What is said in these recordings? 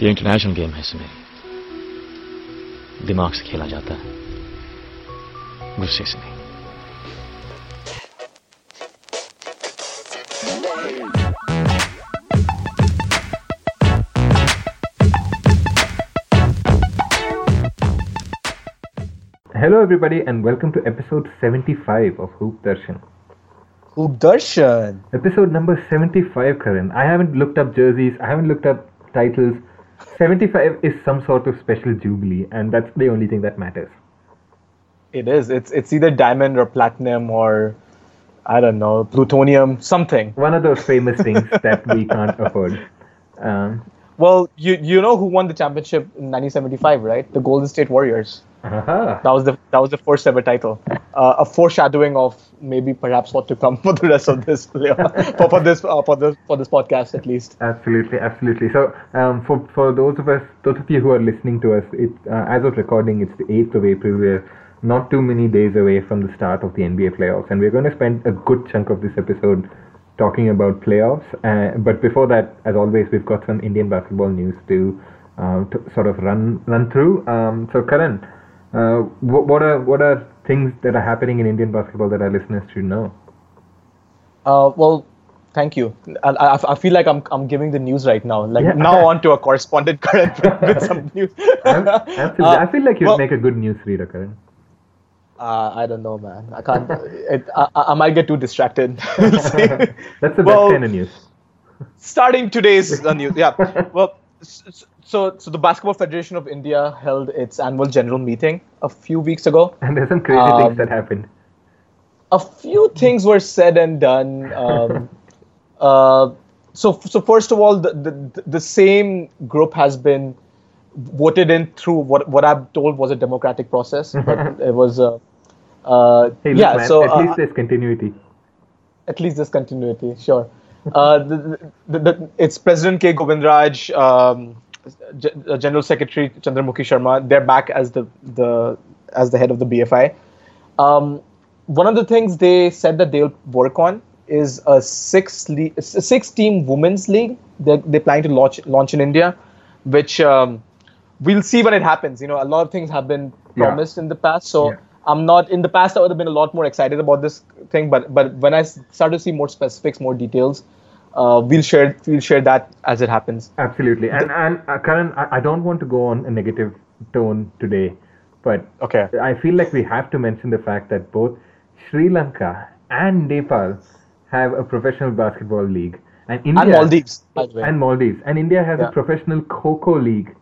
ये international game है सुमेर दिमाग से खेला जाता है गुस्से से नहीं Hello, everybody, and welcome to episode 75 of Hoop Darshan. Hoop Darshan. Episode number 75, Karan. I haven't looked up jerseys, I haven't looked up titles. 75 is some sort of special jubilee, and that's the only thing that matters. It is. It's it's either diamond or platinum or I don't know, plutonium, something. One of those famous things that we can't afford. Um, Well, you you know who won the championship in 1975, right? The Golden State Warriors. Aha. That was the that was the first ever title. Uh, a foreshadowing of maybe perhaps what to come for the rest of this for, for this uh, for this for this podcast at least. Absolutely, absolutely. So, um, for for those of us, those of you who are listening to us, it uh, as of recording, it's the eighth of April. We're not too many days away from the start of the NBA playoffs, and we're going to spend a good chunk of this episode talking about playoffs. Uh, but before that, as always, we've got some Indian basketball news to, uh, to sort of run run through. Um, so, Karan, uh, what, what are what are things that are happening in Indian basketball that our listeners should know? Uh, well, thank you. I, I, I feel like I'm I'm giving the news right now. Like Yeah. now on to a correspondent Karan with, some news. Absolutely, Uh, I feel like you'd well- make a good news reader, Karan. Uh, I don't know, man. I can't. It, I, I might get too distracted. We'll. That's the Well, best kind of news. Starting today's uh, news. Yeah. Well, so so the Basketball Federation of India held its annual general meeting a few weeks ago. And there's some crazy Um, things that happened. A few things were said and done. Um, uh, so so first of all, the, the the same group has been voted in through what what I'm told was a democratic process, but it was. Uh, uh, Hey, look, yeah, man, so at uh, least there's continuity. at least there's continuity, sure. Uh, the, the, the, it's President K. Govindraj, um, G- uh, General Secretary Chandramukhi Sharma. They're back as the, the as the head of the BFI. Um, one of the things they said that they'll work on is a six le- six team women's league. They're, they're planning to launch launch in India, which um, we'll see when it happens. You know, a lot of things have been Yeah. promised in the past, so. Yeah. I'm not in the past. I would have been a lot more excited about this thing, but but when I start to see more specifics, more details, uh, we'll share we'll share that as it happens. Absolutely. And, and uh, Karan, I, I don't want to go on a negative tone today, but Okay. I feel like we have to mention the fact that both Sri Lanka and Nepal have a professional basketball league. And India And Maldives, by the way. And Maldives. And India has Yeah. a professional Kho Kho league.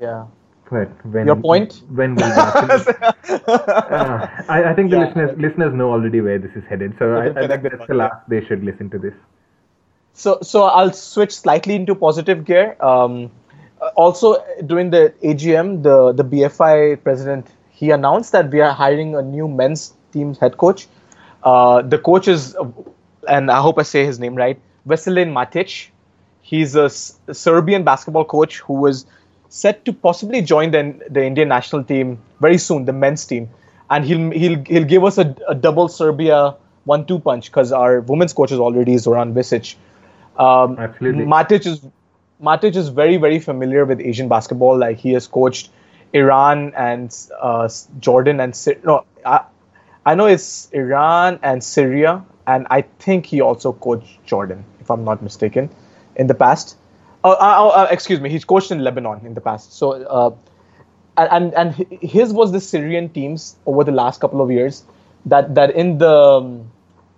yeah. But when Your point? When will Uh, I, I think the Yeah. listeners listeners know already where this is headed. So I, I think that's the last they should listen to this. So so I'll switch slightly into positive gear. Um, also during the AGM, the the BFI president he announced that we are hiring a new men's team's head coach. Uh, the coach is, and I hope I say his name right, Veselin Matic. He's a S- Serbian basketball coach who was set to possibly join the, the Indian national team very soon, the men's team, and he'll he'll he'll give us a, a double Serbia one-two punch because our women's coach is already Zoran Visic. Um, Absolutely. Matic is Matic is very very familiar with Asian basketball. Like he has coached Iran and uh, Jordan and Sy- no, I, I know it's Iran and Syria, and I think he also coached Jordan, if I'm not mistaken, in the past. Uh, uh, uh, excuse me, he's coached in Lebanon in the past. So, uh, and and his was the Syrian teams over the last couple of years that that in the um,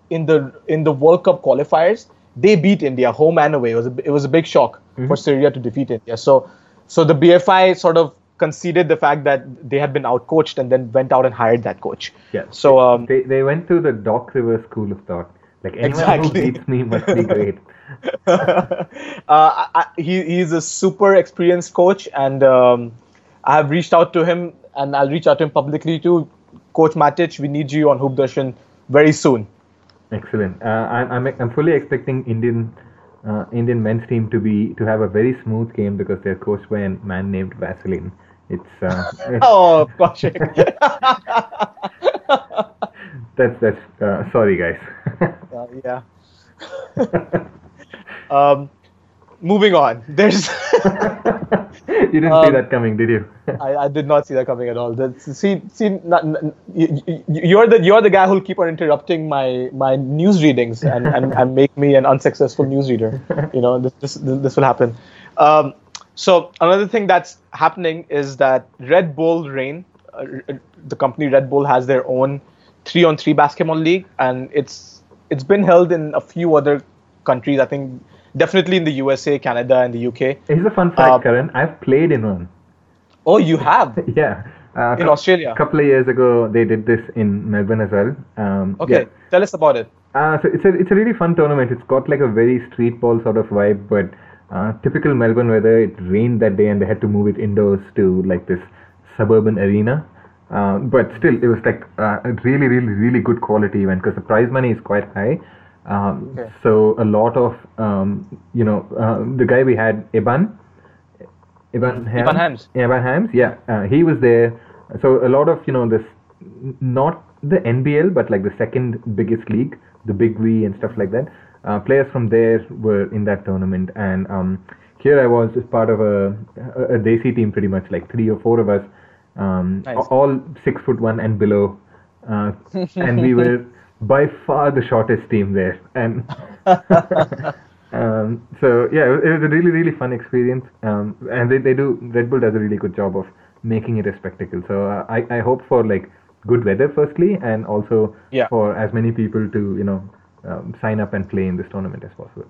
in the in the World Cup qualifiers they beat India home and away. It was a, it was a big shock for Syria to defeat India. So so the BFI sort of conceded the fact that they had been outcoached and then went out and hired that coach. Yeah. So um, They they went to the Doc River school of thought. Like anyone Exactly. who beats me must be great. uh, I, he, he's a super experienced coach, and um, I have reached out to him, and I'll reach out to him publicly too. Coach Matic, we need you on Hoop Darshan very soon. Excellent. Uh, I'm, I'm I'm fully expecting Indian uh, Indian men's team to be to have a very smooth game because they're coached by a man named Vaseline. It's, uh, Oh, gosh. that's that's uh, sorry guys. Uh, yeah. um, moving on. There's you didn't see Um, that coming, did you? I, I did not see that coming at all. That, see, see, not, you- you're the you're the guy who'll keep on interrupting my my news readings and, and, and make me an unsuccessful newsreader. You know, this this, this will happen. Um, so another thing that's happening is that Red Bull Reign, uh, the company Red Bull has their own three on three basketball league, and it's it's been held in a few other countries. I think definitely in the USA, Canada, and the UK. Here's a fun fact, Uh, Karan. I've played in one. Oh, you have Yeah. Uh, in Australia. A couple of years ago, they did this in Melbourne as well. Um, Okay, yeah. tell us about it. Uh, so it's a it's a really fun tournament. It's got like a very street ball sort of vibe, but uh, typical Melbourne weather. It rained that day, and they had to move it indoors to like this suburban arena. Uh, but still, it was like uh, a really, really, really good quality event because the prize money is quite high. Um, Okay. So a lot of um, you know uh, the guy we had Iban. Iban Hams. Iban Hams. Hams. Yeah, uh, he was there. So a lot of you know this, not the NBL, but like the second biggest league, the Big V and stuff like that. Uh, players from there were in that tournament, and um, here I was as part of a, a, a Desi team, pretty much like three or four of us, um, Nice. all six foot one and below, uh, and we were by far the shortest team there, and um, so yeah, it was, it was a really really fun experience, um, and they, they do Red Bull does a really good job of making it a spectacle. So uh, I I hope for like good weather firstly, and also Yeah. for as many people to you know um, sign up and play in this tournament as possible.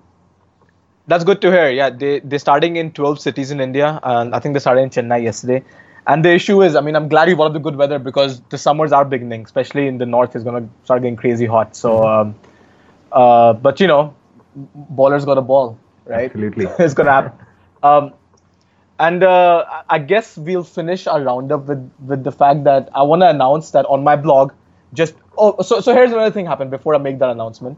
That's good to hear. Yeah, they they're starting in 12 cities in India, and I think they started in Chennai yesterday. And the issue is, I mean, I'm glad you brought up the good weather because the summers are beginning, especially in the north. It's gonna start getting crazy hot. So, um, uh, but you know, ballers got a ball, right? Absolutely. it's gonna happen. Um, and uh, I- guess we'll finish our roundup with with the fact that I want to announce that on my blog, just oh, so so here's another thing happened before I make that announcement.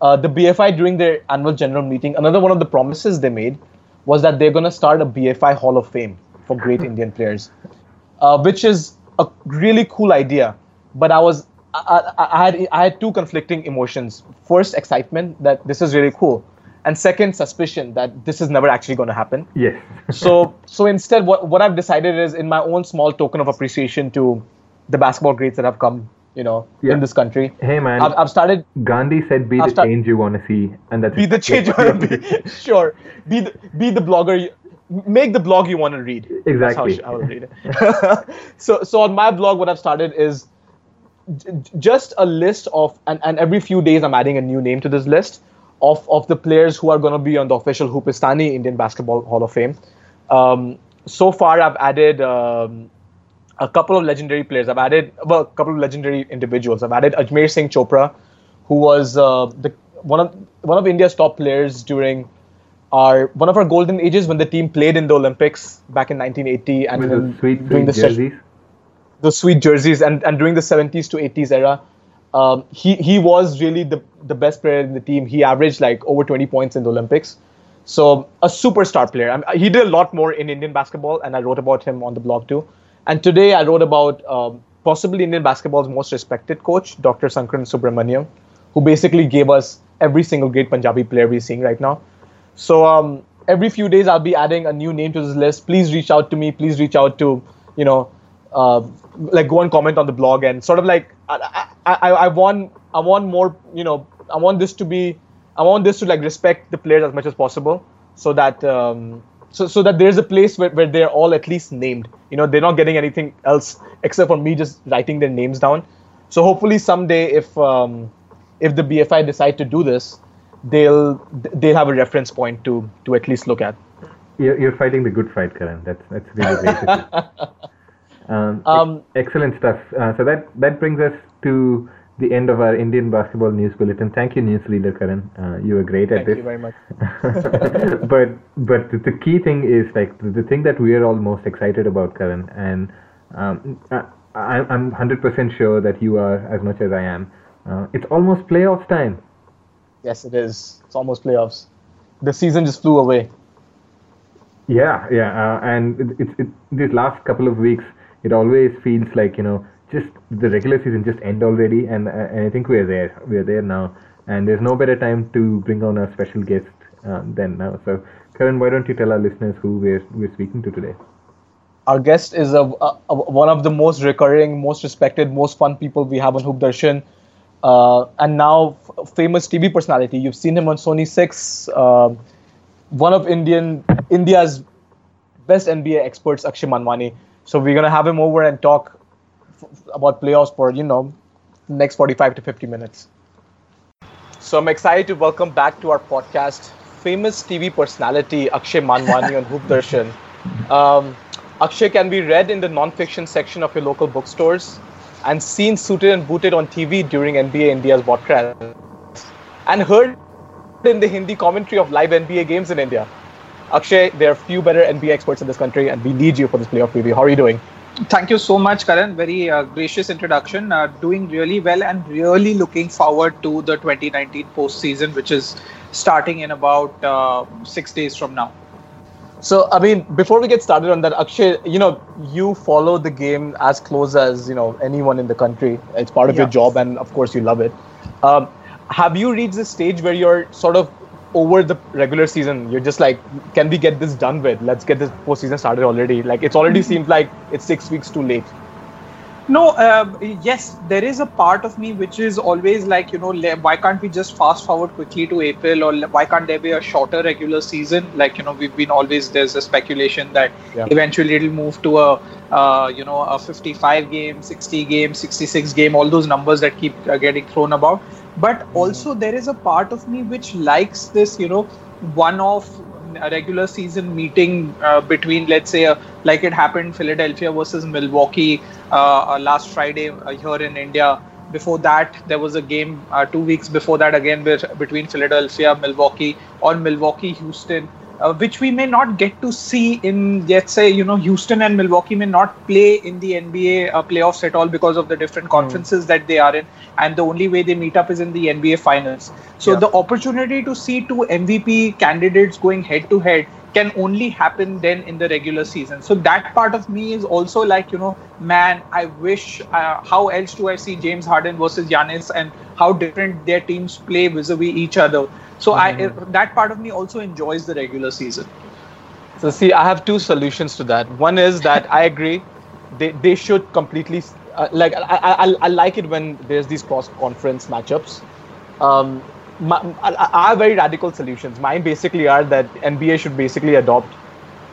Uh, the BFI during their annual general meeting, another one of the promises they made was that they're gonna start a BFI Hall of Fame for great Indian players, uh, which is a really cool idea. But I was I, I, I had I had two conflicting emotions. First, excitement that this is really cool, and second, suspicion that this is never actually going to happen Yeah. so so instead what what i've decided is in my own small token of appreciation to the basketball greats that have come you know Yeah. in this country hey man, I've, I've started Gandhi said, "Be the After- change you want to see," and that's be the change you want to be sure be the be the blogger make the blog you want to read Exactly. I will read it. So so on my blog what i've started is j- just a list of and, and every few days i'm adding a new name to this list of of the players who are going to be on the official hoopistani indian basketball hall of fame. Um, so far i've added um, a couple of legendary players. I've added well a couple of legendary individuals. I've added ajmer singh chopra who was uh, the one of one of india's top players during our one of our golden ages when the team played in the olympics back in 1980 and the sweet, during the jerseys. the sweet jerseys and, and during the 70s to 80s era um, he he was really the the best player in the team. He averaged like over 20 points in the olympics. So a superstar player. I mean, he did a lot more in indian basketball and i wrote about him on the blog too. And today i wrote about um, possibly indian basketball's most respected coach dr sankran subramaniam who basically gave us every single great punjabi player we're seeing right now so um, every few days, I'll be adding a new name to this list. Please reach out to me. Please reach out to, you know, uh, like go and comment on the blog and sort of like I, I, I, want I want more. You know, I want this to be I want this to like respect the players as much as possible, so that um, so so that there's a place where, where they're all at least named. You know, they're not getting anything else except for me just writing their names down. So hopefully someday, if um, if the BFI decide to do this, they'll they'll have a reference point to to at least look at. You're, you're fighting the good fight, Karan. That's that's really great. um, Um, excellent stuff. Uh, so that that brings us to the end of our Indian basketball news bulletin. Thank you, newsreader Karan. Uh, you were great at Thank this. you very much. but but the, the key thing is like the, the thing that we are all most excited about, Karan, and um, I, I- I'm 100% sure that you are as much as I am. Uh, it's almost playoffs time. Yes, it is. It's almost playoffs. The season just flew away. Yeah, yeah, uh, and it, it, it, these last couple of weeks, it always feels like you know just the regular season just end already, and, uh, and I think we're there. We're there now, and there's no better time to bring on our special guest uh, than now. So, Karan, why don't you tell our listeners who we're we're speaking to today? Our guest is a, a, a one of the most recurring, most respected, most fun people we have on Hoop Darshan. Uh, and now f- famous TV personality. You've seen him on Sony Six. Uh, one of Indian India's best NBA experts, Akshay Manwani. So we're gonna have him over and talk f- about playoffs for you know next 45 to 50 minutes. So I'm excited to welcome back to our podcast famous TV personality Akshay Manwani on Hoop Darshan. Um, Akshay can be read in the non-fiction section of your local bookstores and seen suited and booted on TV during NBA India's broadcast and heard in the Hindi commentary of live NBA games in India. Akshay, there are few better NBA experts in this country, and we need you for this playoff preview. How are you doing? Thank you so much, Karan. Very uh, gracious introduction. Uh, doing really well and really looking forward to the 2019 postseason, which is starting in about uh, six days from now. So, I mean, before we get started on that, Akshay, you know, you follow the game as close as you know anyone in the country. It's part of Yeah. your job, and of course, you love it. Um, have you reached the stage where you're sort of over the regular season? You're just like, can we get this done with? Let's get this postseason started already. Like, it's already seems like it's six weeks too late. No, uh, yes, there is a part of me which is always like, you know, why can't we just fast forward quickly to April or why can't there be a shorter regular season? Like, you know, we've been always, there's a speculation that Yeah. eventually it'll move to a, uh, you know, a 55 game, 60 game, 66 game, all those numbers that keep uh, getting thrown about. But also, there is a part of me which likes this, you know, one off a regular season meeting uh, between, let's say, uh, like it happened Philadelphia versus Milwaukee uh, uh, last Friday uh, here in India. Before that, there was a game uh, two weeks before that again bet- between Philadelphia, Milwaukee, or Milwaukee, Houston, uh, which we may not get to see in, let's say, you know, Houston and Milwaukee may not play in the NBA uh, playoffs at all because of the different conferences that they are in, and the only way they meet up is in the NBA finals. So Yeah. the opportunity to see two MVP candidates going head to head can only happen then in the regular season. So that part of me is also like, you know, man, I wish, uh, how else do I see James Harden versus Giannis and how different their teams play vis-a-vis each other. So I that part of me also enjoys the regular season. So see, I have two solutions to that. One is that I agree, they they should completely uh, like I, I I- I like it when there's these cross conference matchups. Um, my, have very radical solutions. Mine basically are that NBA should basically adopt,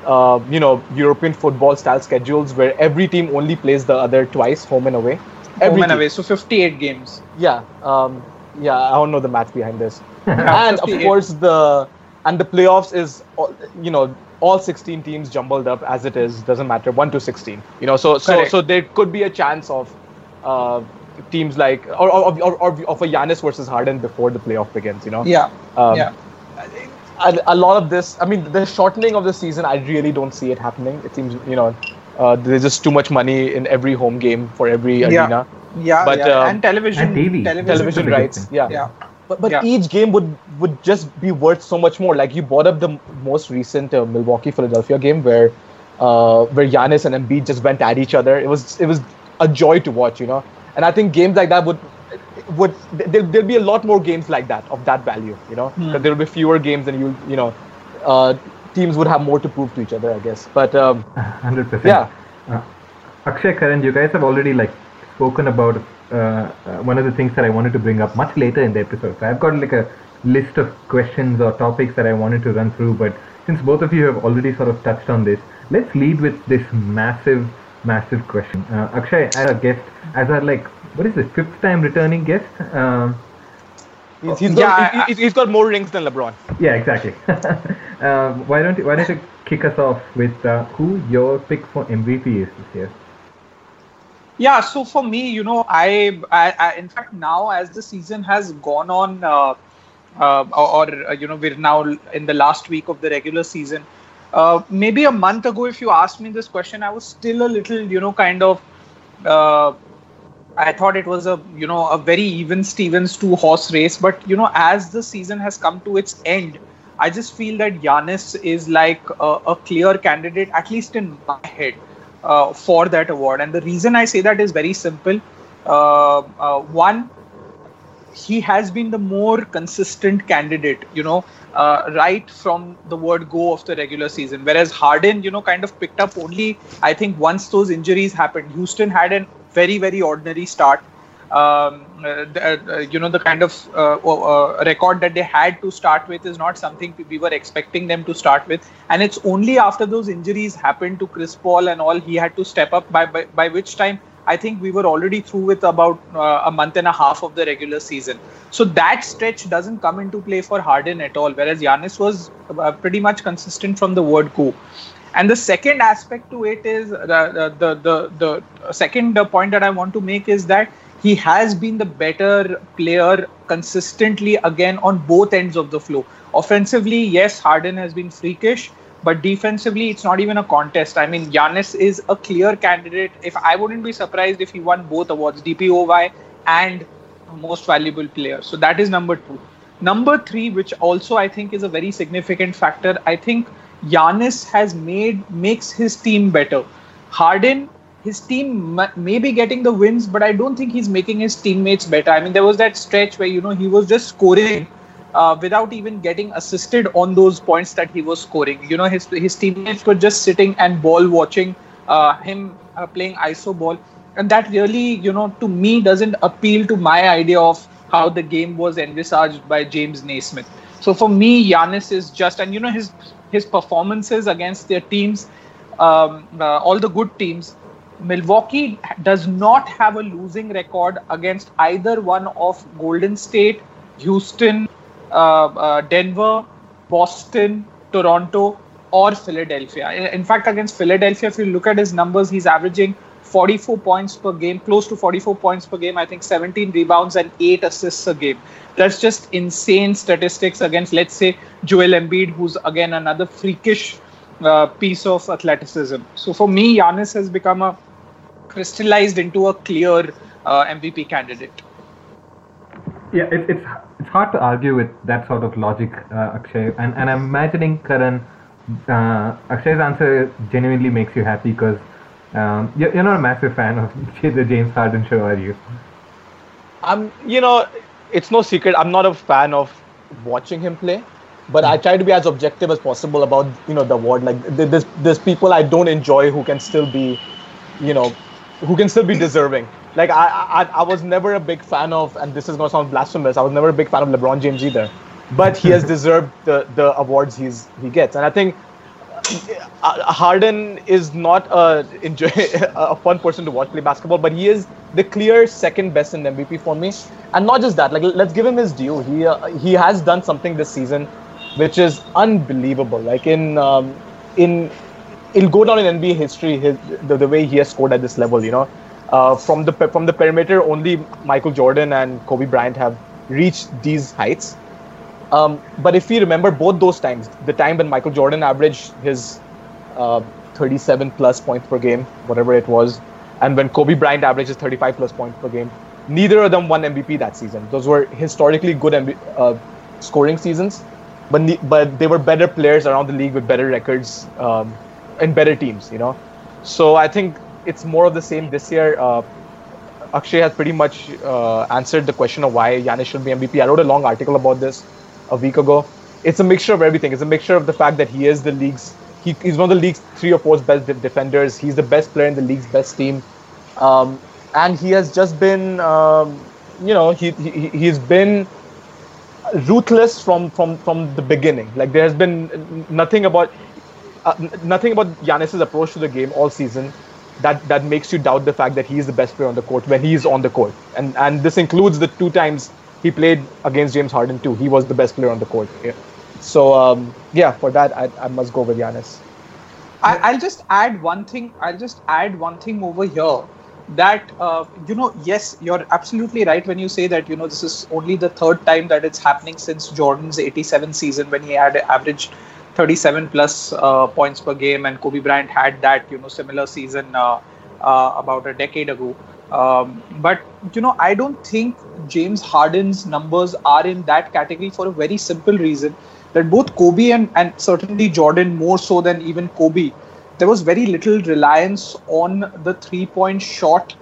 uh, you know, European football style schedules where every team only plays the other twice, home and away. Every Home and team. away. So 58 games. Yeah, um, yeah. I don't know the math behind this, and of course the and the playoffs is you know all 16 teams jumbled up as it is doesn't matter 1 to 16 you know so so Correct. so there could be a chance of uh, teams like or, or, or, or of a Giannis versus Harden before the playoff begins you know Yeah. um, yeah. a, a lot of this i mean the shortening of the season i really don't see it happening it seems you know uh, there's just too much money in every home game for every Yeah. arena Yeah. But, yeah. um, and television. and TV. Television. television rights thing. yeah Yeah. but, but Yeah. each game would would just be worth so much more. Like you brought up the m- most recent uh, Milwaukee Philadelphia game where uh, where Giannis and Embiid just went at each other. It was it was a joy to watch, you know. And I think games like that would would there, there'll be a lot more games like that of that value, you know. Hmm. That there'll be fewer games and you you know uh, teams would have more to prove to each other, I guess. But um, Hundred percent. yeah, Uh, Akshay, Karan, you guys have already like spoken about uh, uh, one of the things that I wanted to bring up much later in the episode. So I've got like a list of questions or topics that I wanted to run through. But since both of you have already sort of touched on this, let's lead with this massive, massive question. Uh, Akshay, as a guest, as our like, what is this fifth time returning guest? Um, he's, he's, Yeah, got, I- he- he's got more rings than LeBron. yeah, exactly. uh, why don't you, why don't you kick us off with uh, who your pick for MVP is this year? Yeah, so for me, you know, I, I, I in fact, now as the season has gone on, uh, uh, or, uh, you know, we're now in the last week of the regular season. Uh, maybe a month ago, if you asked me this question, I was still a little, you know, kind of. Uh, I thought it was a, you know, a very even Stevens two horse race. But you know, as the season has come to its end, I just feel that Giannis is like a, a clear candidate, at least in my head uh, for that award. And the reason I say that is very simple. Uh, uh, one, he has been the more consistent candidate, you know, uh, right from the word go of the regular season. Whereas Harden, you know, kind of picked up only, I think, once those injuries happened. Houston had a very, very ordinary start. Um, uh, uh, you know, the kind of uh, uh, record that they had to start with is not something we were expecting them to start with. And it's only after those injuries happened to Chris Paul and all, he had to step up, by, by, by which time I think we were already through with about uh, a month and a half of the regular season. So that stretch doesn't come into play for Harden at all, whereas Giannis was uh, pretty much consistent from the word go. And the second aspect to it is the the the, the second point that I want to make is that he has been the better player consistently again on both ends of the flow. Offensively, yes, Harden has been freakish but defensively, it's not even a contest. I mean, Giannis is a clear candidate. If I wouldn't be surprised if he won both awards, DPOY and most valuable player. So that is number two. Number three, which also I think is a very significant factor, I think Giannis has made makes his team better. Harden, his team may be getting the wins, but I don't think he's making his teammates better. I mean, there was that stretch where you know he was just scoring uh, without even getting assisted on those points that he was scoring. You know, his his teammates were just sitting and ball watching uh, him uh, playing ISO ball, and that really, you know, to me doesn't appeal to my idea of how the game was envisaged by James Naismith. So for me, Giannis is just, and you know, his his performances against their teams, um, uh, all the good teams. Milwaukee does not have a losing record against either one of Golden State, Houston, uh, uh, Denver, Boston, Toronto, or Philadelphia. In fact, against Philadelphia, if you look at his numbers, he's averaging 44 points per game, close to 44 points per game. I think 17 rebounds and 8 assists a game. That's just insane statistics against, let's say, Joel Embiid, who's again another freakish uh, piece of athleticism. So for me, Giannis has become a crystallized into a clear uh, MVP candidate. Yeah, it, it's it's hard to argue with that sort of logic, uh, Akshay. And and I'm imagining Karan, uh, Akshay's answer genuinely makes you happy because um, you're, you're not a massive fan of the James Harden show, are you? I'm, you know, it's no secret. I'm not a fan of watching him play, but I try to be as objective as possible about you know the award. Like there's there's people I don't enjoy who can still be, you know, who can still be deserving like I, I I was never a big fan of, and this is gonna sound blasphemous. I was never a big fan of LeBron James either, but he has deserved the the awards he's he gets, and I think uh, Harden is not a enjoy a fun person to watch play basketball, but he is the clear second best in MVP for me. And not just that, like let's give him his due. He uh, he has done something this season, which is unbelievable. Like in um, in it'll go down in NBA history his, the, the way he has scored at this level. You know, uh, from the from the perimeter, only Michael Jordan and Kobe Bryant have reached these heights. Um, but if we remember both those times, the time when Michael Jordan averaged his uh, 37 plus points per game, whatever it was, and when Kobe Bryant averages 35 plus points per game, neither of them won MVP that season. Those were historically good MB, uh, scoring seasons, but but they were better players around the league with better records um, and better teams. You know, so I think it's more of the same this year. Uh, Akshay has pretty much uh, answered the question of why Giannis should be MVP. I wrote a long article about this a week ago. It's a mixture of everything. It's a mixture of the fact that he is the league's he, he's one of the league's three or four best defenders. He's the best player in the league's best team, um, and he has just been, um, you know, he, he he's been ruthless from from from the beginning. Like there has been nothing about uh, nothing about Giannis's approach to the game all season that that makes you doubt the fact that he is the best player on the court when he is on the court. And and this includes the two times he played against James Harden too. He was the best player on the court. Yeah. So um, yeah, for that I, I must go with Giannis. I, I'll just add one thing. I'll just add one thing over here that uh, you know yes you're absolutely right when you say that you know this is only the third time that it's happening since jordan's 87 season when he had averaged 37 plus uh, points per game, and Kobe Bryant had that you know similar season uh, uh, about a decade ago. Um, but you know, I don't think James Harden's numbers are in that category for a very simple reason that both Kobe and, and certainly Jordan more so than even Kobe, there was very little reliance on the three point shot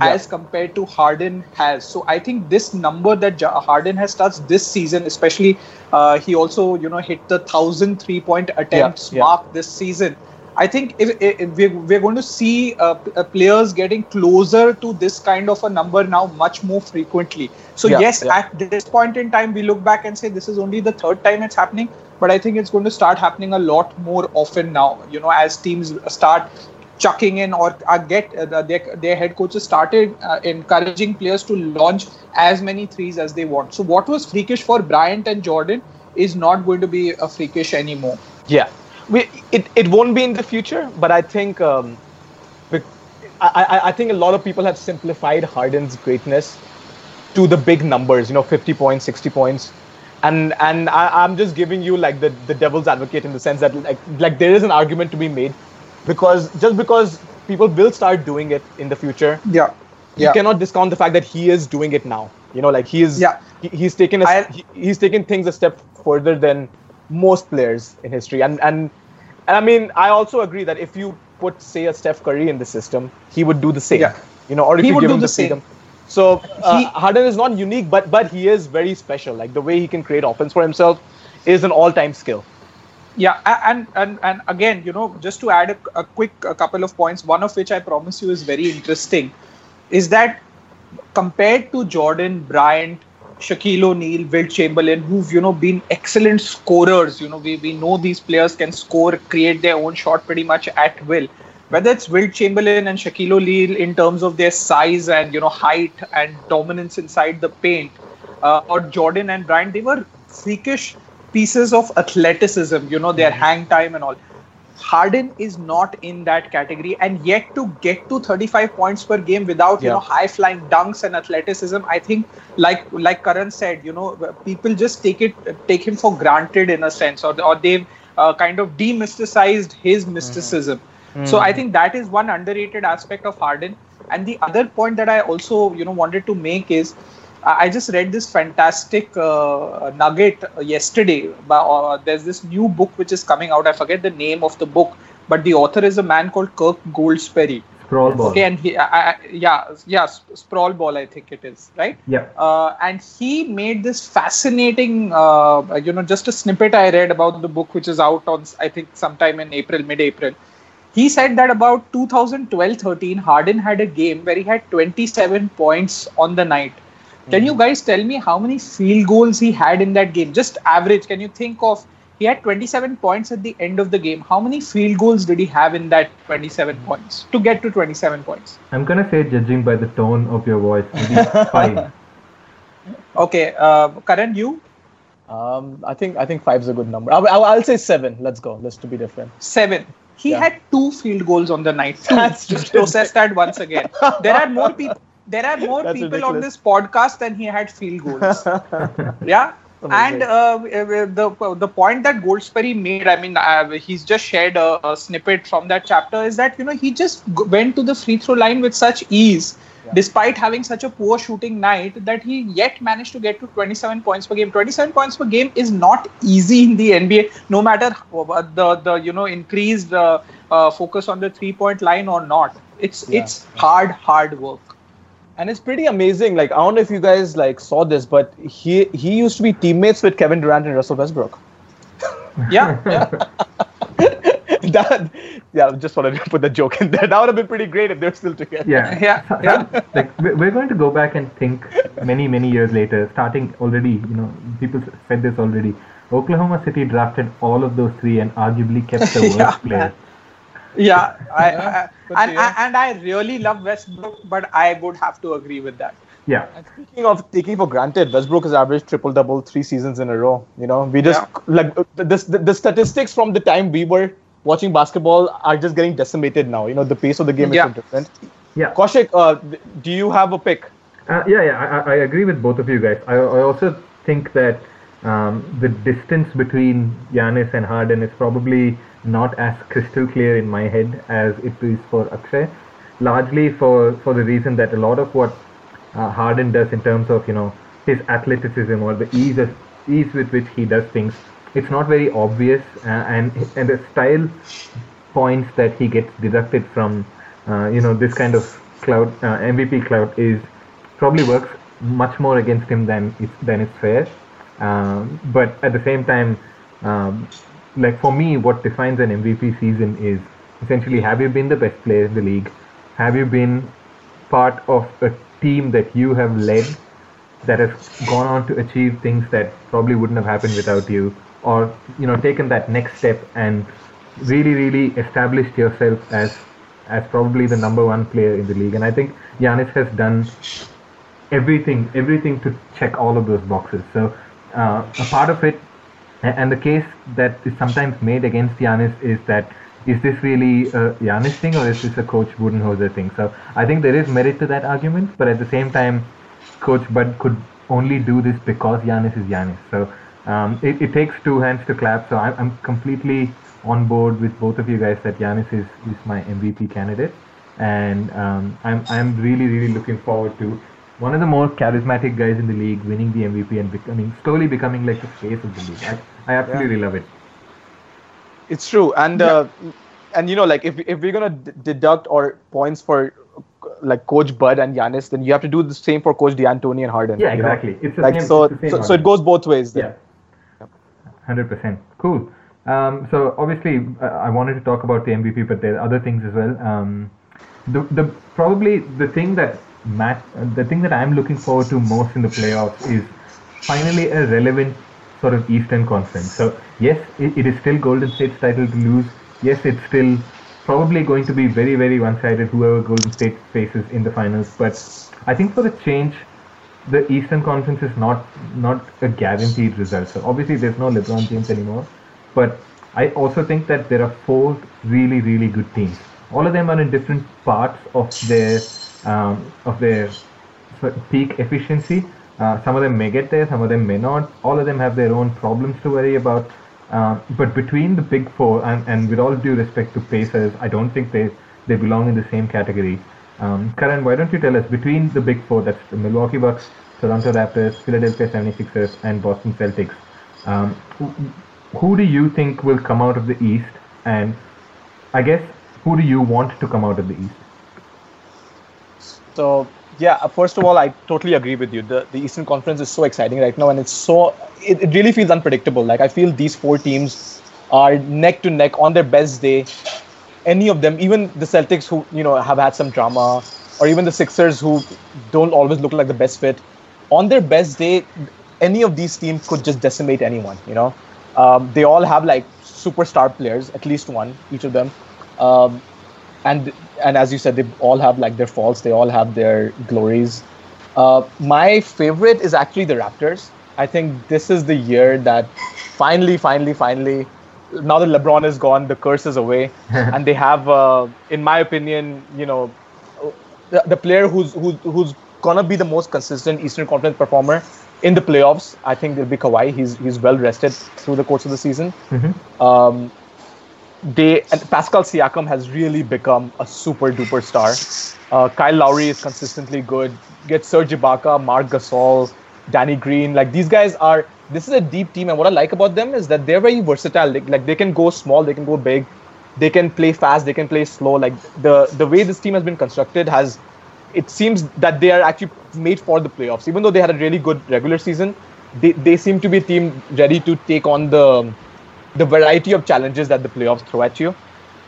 Yeah. as compared to Harden has. So I think this number that Harden has touched this season, especially uh, he also you know hit the thousand three point attempts yeah. mark this season. I think if, if we're, we're going to see uh, uh, players getting closer to this kind of a number now much more frequently. So Yeah, yes, yeah. at this point in time, we look back and say this is only the third time it's happening. But I think it's going to start happening a lot more often now. You know, as teams start chucking in or uh, get uh, their, their head coaches started uh, encouraging players to launch as many threes as they want. So what was freakish for Bryant and Jordan is not going to be a freakish anymore. Yeah, we, it, it won't be in the future, but I think um, I, I, I think a lot of people have simplified Harden's greatness to the big numbers, you know, 50 points, 60 points. And and I, I'm just giving you like the, the devil's advocate in the sense that like like there is an argument to be made because just because people will start doing it in the future, Yeah. you cannot discount the fact that he is doing it now. You know, like he is. Yeah. He, he's taken. A, I- he, he's taken things a step further than most players in history, and and and I mean, I also agree that if you put, say, a Steph Curry in the system, he would do the same. Yeah. You know, or if He you would give do him the the same. freedom. So uh, He- Harden is not unique, but but he is very special. Like the way he can create offense for himself is an all-time skill. Yeah, and and and again, you know, just to add a, a quick a couple of points, one of which I promise you is very interesting, is that compared to Jordan, Bryant, Shaquille O'Neal, Wilt Chamberlain, who've you know been excellent scorers, you know, we we know these players can score, create their own shot pretty much at will. Whether it's Wilt Chamberlain and Shaquille O'Neal in terms of their size and you know height and dominance inside the paint, uh, or Jordan and Bryant, they were freakish pieces of athleticism, you know, their hmm. hang time and all. Harden is not in that category, and yet to get to 35 points per game without you know high flying dunks and athleticism, I think like like Karan said, you know, people just take it take him for granted in a sense, or or they've uh, kind of demysticized his hmm. mysticism. Hmm. So I think that is one underrated aspect of Harden. And the other point that I also you know wanted to make is I just read this fantastic uh, nugget yesterday. But, uh, there's this new book which is coming out. I forget the name of the book, but the author is a man called Kirk Goldsberry. Sprawl ball. Okay, and he, I, I, yeah, yeah, Sp- sprawl ball, I think it is, right? Yeah. Uh, and he made this fascinating, uh, you know, just a snippet I read about the book, which is out on, I think, sometime in April, mid-April. He said that about 2012-13, Harden had a game where he had 27 points on the night. Can you guys tell me how many field goals he had in that game? Just average. Can you think of? He had 27 points at the end of the game. How many field goals did he have in that 27 points to get to 27 points? I'm gonna say, judging by the tone of your voice, maybe five. Okay, uh, Karan, you Um, I think I think five is a good number. I'll, I'll, I'll say seven. Let's go. Let's to be different. seven. He Yeah. had two field goals on the night. Two. That's Just process that once again. There are more people. There are more That's people on this podcast than he had field goals. yeah. And uh, the the point that Goldsberry made, I mean, uh, he's just shared a, a snippet from that chapter, is that you know he just g- went to the free throw line with such ease, despite having such a poor shooting night, that he yet managed to get to 27 points per game. 27 points per game is not easy in the NBA, no matter uh, the the you know increased uh, uh, focus on the three point line or not. It's Yeah. it's hard hard work. And it's pretty amazing. Like I don't know if you guys like saw this, but he he used to be teammates with Kevin Durant and Russell Westbrook. Yeah, yeah. that yeah, just wanted to put the joke in there. That would have been pretty great if they're still together. Yeah. Yeah, yeah. like we- we're going to go back and think many many years later, starting already. You know, people said this already. Oklahoma City drafted all of those three and arguably kept the worst Yeah. players. Yeah, I, I, and, yeah. and I really love Westbrook, but I would have to agree with that. Yeah. And speaking of taking for granted, Westbrook has averaged triple double three seasons in a row. You know, we just like this. the the statistics from the time we were watching basketball are just getting decimated now. You know, the pace of the game Yeah. is so different. Yeah. Kaushik, uh, do you have a pick? Uh, yeah, yeah, I, I- I agree with both of you guys. I, I also think that um, the distance between Giannis and Harden is probably not as crystal clear in my head as it is for Akshay. Largely for, for the reason that a lot of what uh, Harden does in terms of you know his athleticism or the ease of, ease with which he does things, it's not very obvious, uh, and and the style points that he gets deducted from uh, you know this kind of cloud uh, MVP cloud is probably works much more against him than it's, than it's fair. Um, but at the same time, um, like for me, what defines an MVP season is essentially have you been the best player in the league? Have you been part of a team that you have led that has gone on to achieve things that probably wouldn't have happened without you, or you know taken that next step and really, really established yourself as as probably the number one player in the league. And I think Giannis has done everything everything to check all of those boxes. So uh, a part of it, and the case that is sometimes made against Giannis is that is this really a Giannis thing or is this a Coach Budenholzer thing? So I think there is merit to that argument, but at the same time, Coach Bud could only do this because Giannis is Giannis. So um, it, it takes two hands to clap. So I'm, I'm completely on board with both of you guys that Giannis is, is my MVP candidate, and um, I'm I'm really really looking forward to one of the more charismatic guys in the league winning the MVP and becoming slowly becoming like the face of the league. I, I absolutely yeah. love it. It's true, and uh, and you know like if if we're gonna d- deduct or points for like Coach Bud and Giannis, then you have to do the same for Coach D'Antoni and Harden. Yeah, exactly. Know? It's the like same, so, the so, so it goes both ways. Then. Yeah, hundred percent. Cool. Um, so obviously, uh, I wanted to talk about the MVP, but there are other things as well. Um, the, the probably the thing that Matt, the thing that I'm looking forward to most in the playoffs is finally a relevant sort of Eastern Conference. So yes, it, it is still Golden State's title to lose. Yes, it's still probably going to be very very one-sided whoever Golden State faces in the finals. But I think for a change, the Eastern Conference is not not a guaranteed result. So obviously there's no LeBron James anymore, but I also think that there are four really really good teams. All of them are in different parts of their um, of their peak efficiency. Uh, some of them may get there, some of them may not. All of them have their own problems to worry about. Uh, but between the big four, and, and with all due respect to Pacers, I don't think they, they belong in the same category. Um, Karan, why don't you tell us between the big four, that's the Milwaukee Bucks, Toronto Raptors, Philadelphia 76ers, and Boston Celtics, um, who, who do you think will come out of the East? And I guess, who do you want to come out of the East? So yeah, uh, first of all, I totally agree with you. The the Eastern Conference is so exciting right now, and it's so it, it really feels unpredictable. Like I feel these four teams are neck to neck on their best day. Any of them, even the Celtics, who you know have had some drama, or even the Sixers, who don't always look like the best fit, on their best day, any of these teams could just decimate anyone. You know, um, they all have like superstar players, at least one, each of them. Um, and and as you said, they all have like their faults. They all have their glories. Uh, my favorite is actually the Raptors. I think this is the year that finally, finally, finally, now that LeBron is gone, the curse is away, and they have, uh, in my opinion, you know, the, the player who's who's who's gonna be the most consistent Eastern Conference performer in the playoffs. I think it'll be Kawhi. He's he's well rested through the course of the season. Mm-hmm. Um, they and Pascal Siakam has really become a super duper star. Uh, Kyle Lowry is consistently good. Get Serge Ibaka, Marc Gasol, Danny Green. Like these guys are. This is a deep team, and what I like about them is that they're very versatile. Like, like they can go small, they can go big, they can play fast, they can play slow. Like the the way this team has been constructed has, it seems that they are actually made for the playoffs. Even though they had a really good regular season, they they seem to be a team ready to take on the the variety of challenges that the playoffs throw at you.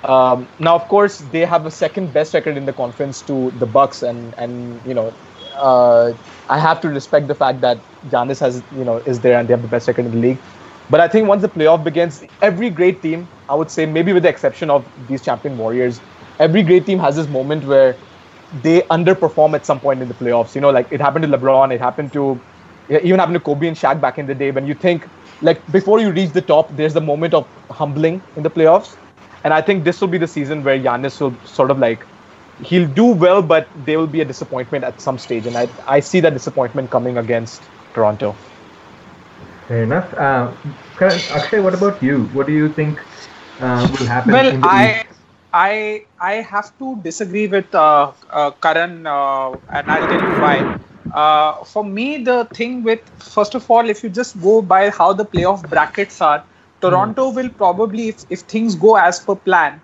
Um, now, of course, they have a second best record in the conference to the Bucks, and and you know, uh, I have to respect the fact that Giannis has you know is there and they have the best record in the league. But I think once the playoff begins, every great team, I would say, maybe with the exception of these champion Warriors, every great team has this moment where they underperform at some point in the playoffs. You know, like it happened to LeBron, it happened to even happened to Kobe and Shaq back in the day. When you think like before you reach the top, there's the moment of humbling in the playoffs. And I think this will be the season where Giannis will sort of like he'll do well, but there will be a disappointment at some stage. And I I see that disappointment coming against Toronto. Fair enough. Uh, Akshay, what about you? What do you think uh, will happen? Well, I. East? I I have to disagree with uh, uh, Karan, uh, and I'll tell you why. Uh, for me, the thing with first of all, if you just go by how the playoff brackets are, Toronto mm. will probably, if, if things go as per plan,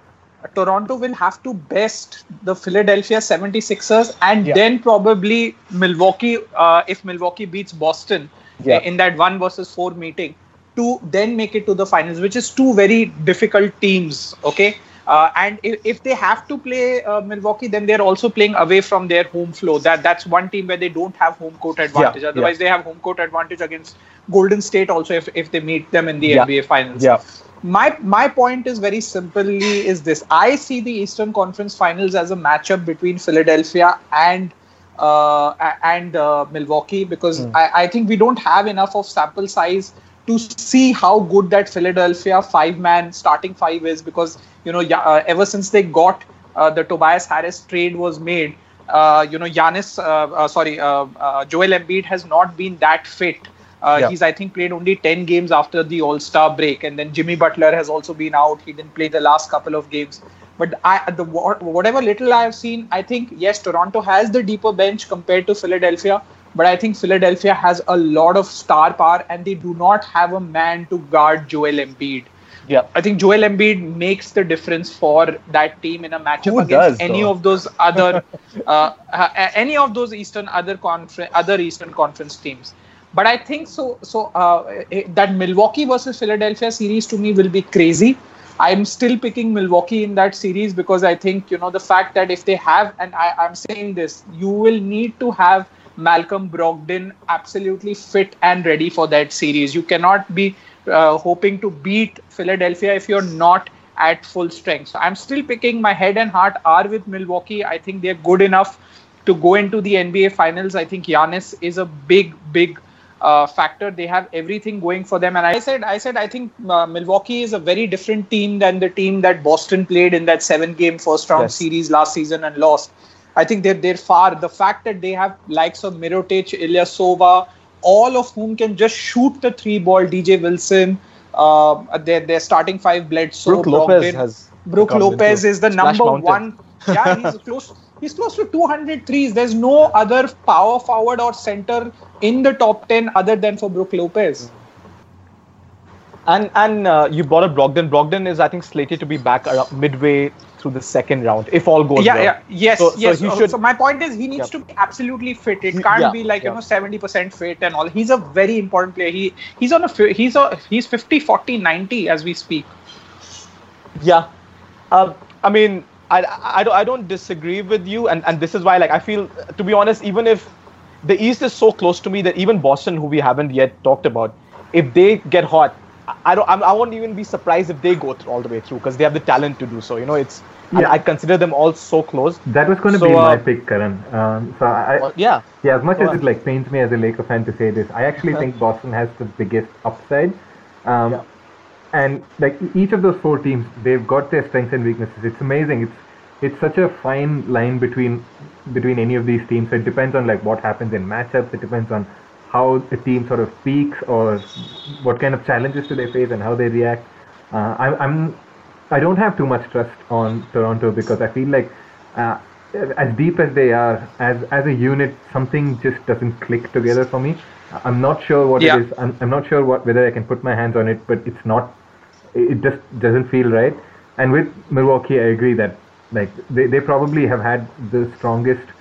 Toronto will have to best the Philadelphia 76ers and Yeah. then probably Milwaukee uh, if Milwaukee beats Boston Yeah. in that 1 versus 4 meeting to then make it to the finals which is two very difficult teams okay uh, and if, if they have to play uh, Milwaukee then they're also playing away from their home floor that that's one team where they don't have home court advantage yeah. otherwise they have home court advantage against Golden State also if, if they meet them in the Yeah. NBA finals Yeah. my my point is very simply is this i see the eastern conference finals as a matchup between philadelphia and uh, and uh, milwaukee because Hmm. I, I think we don't have enough of sample size to see how good that philadelphia five man starting five is because you know uh, ever since they got uh, the tobias harris trade was made uh, you know Giannis, uh, uh, sorry, uh, uh, Joel Embiid has not been that fit. Uh, Yeah. He's, I think, played only 10 games after the All Star break. And then Jimmy Butler has also been out. He didn't play the last couple of games. But I, the whatever little I have seen, I think, yes, Toronto has the deeper bench compared to Philadelphia. But I think Philadelphia has a lot of star power and they do not have a man to guard Joel Embiid. Yeah. I think Joel Embiid makes the difference for that team in a matchup Who against does, any though? of those other, uh, uh, any of those Eastern other conference other Eastern Conference teams. But I think so. So uh, that Milwaukee versus Philadelphia series to me will be crazy. I'm still picking Milwaukee in that series because I think you know the fact that if they have, and I, I'm saying this, you will need to have Malcolm Brogdon absolutely fit and ready for that series. You cannot be uh, hoping to beat Philadelphia if you're not at full strength. So I'm still picking my head and heart are with Milwaukee. I think they're good enough to go into the NBA finals. I think Giannis is a big, big uh, factor. They have everything going for them. And I said, I said, I think uh, Milwaukee is a very different team than the team that Boston played in that seven-game first-round Yes. series last season and lost. I think they're they're far. The fact that they have likes of Mirotic, Ilyasova, all of whom can just shoot the three ball. DJ Wilson, uh, their their starting five Bledsoe, Brook Lopez has Brook Lopez is the number Mountain. one. Yeah, he's close. He's close to 200 threes. There's no other power forward or center in the top 10 other than for Brook Lopez. And and uh, you brought up Brogdon. Brogdon is I think slated to be back around midway through the second round if all goes yeah, well. yeah, yes, So- so yes. So, should- so my point is, he needs Yeah. to be absolutely fit. It can't yeah, be like you know 70% fit and all. He's a very important player. He he's on a he's a he's 50, 40, 90 as we speak. Yeah, um, I mean, I, I, I don't disagree with you, and, and this is why like I feel to be honest, even if the East is so close to me that even Boston, who we haven't yet talked about, if they get hot, I- I don't I'm, I won't even be surprised if they go through, all the way through because they have the talent to do so. You know, it's Yeah. I, consider them all so close. That was going to So, be my uh, pick, Karan. Um, so I, Well, yeah, yeah, as much as it like pains me as a Laker fan to say this, I actually think Boston has the biggest upside. Um, Yeah. And like each of those four teams, they've got their strengths and weaknesses. It's amazing. It's it's such a fine line between between any of these teams. It depends on like what happens in matchups. It depends on how a team sort of peaks or what kind of challenges do they face and how they react. Uh, I'm, I'm I don't have too much trust on Toronto because I feel like uh, as deep as they are, as as a unit, something just doesn't click together for me. I'm not sure what Yeah. it is. I'm, I'm not sure what whether I can put my hands on it, but it's not. It just doesn't feel right. And with Milwaukee, I agree that like they, they probably have had the strongest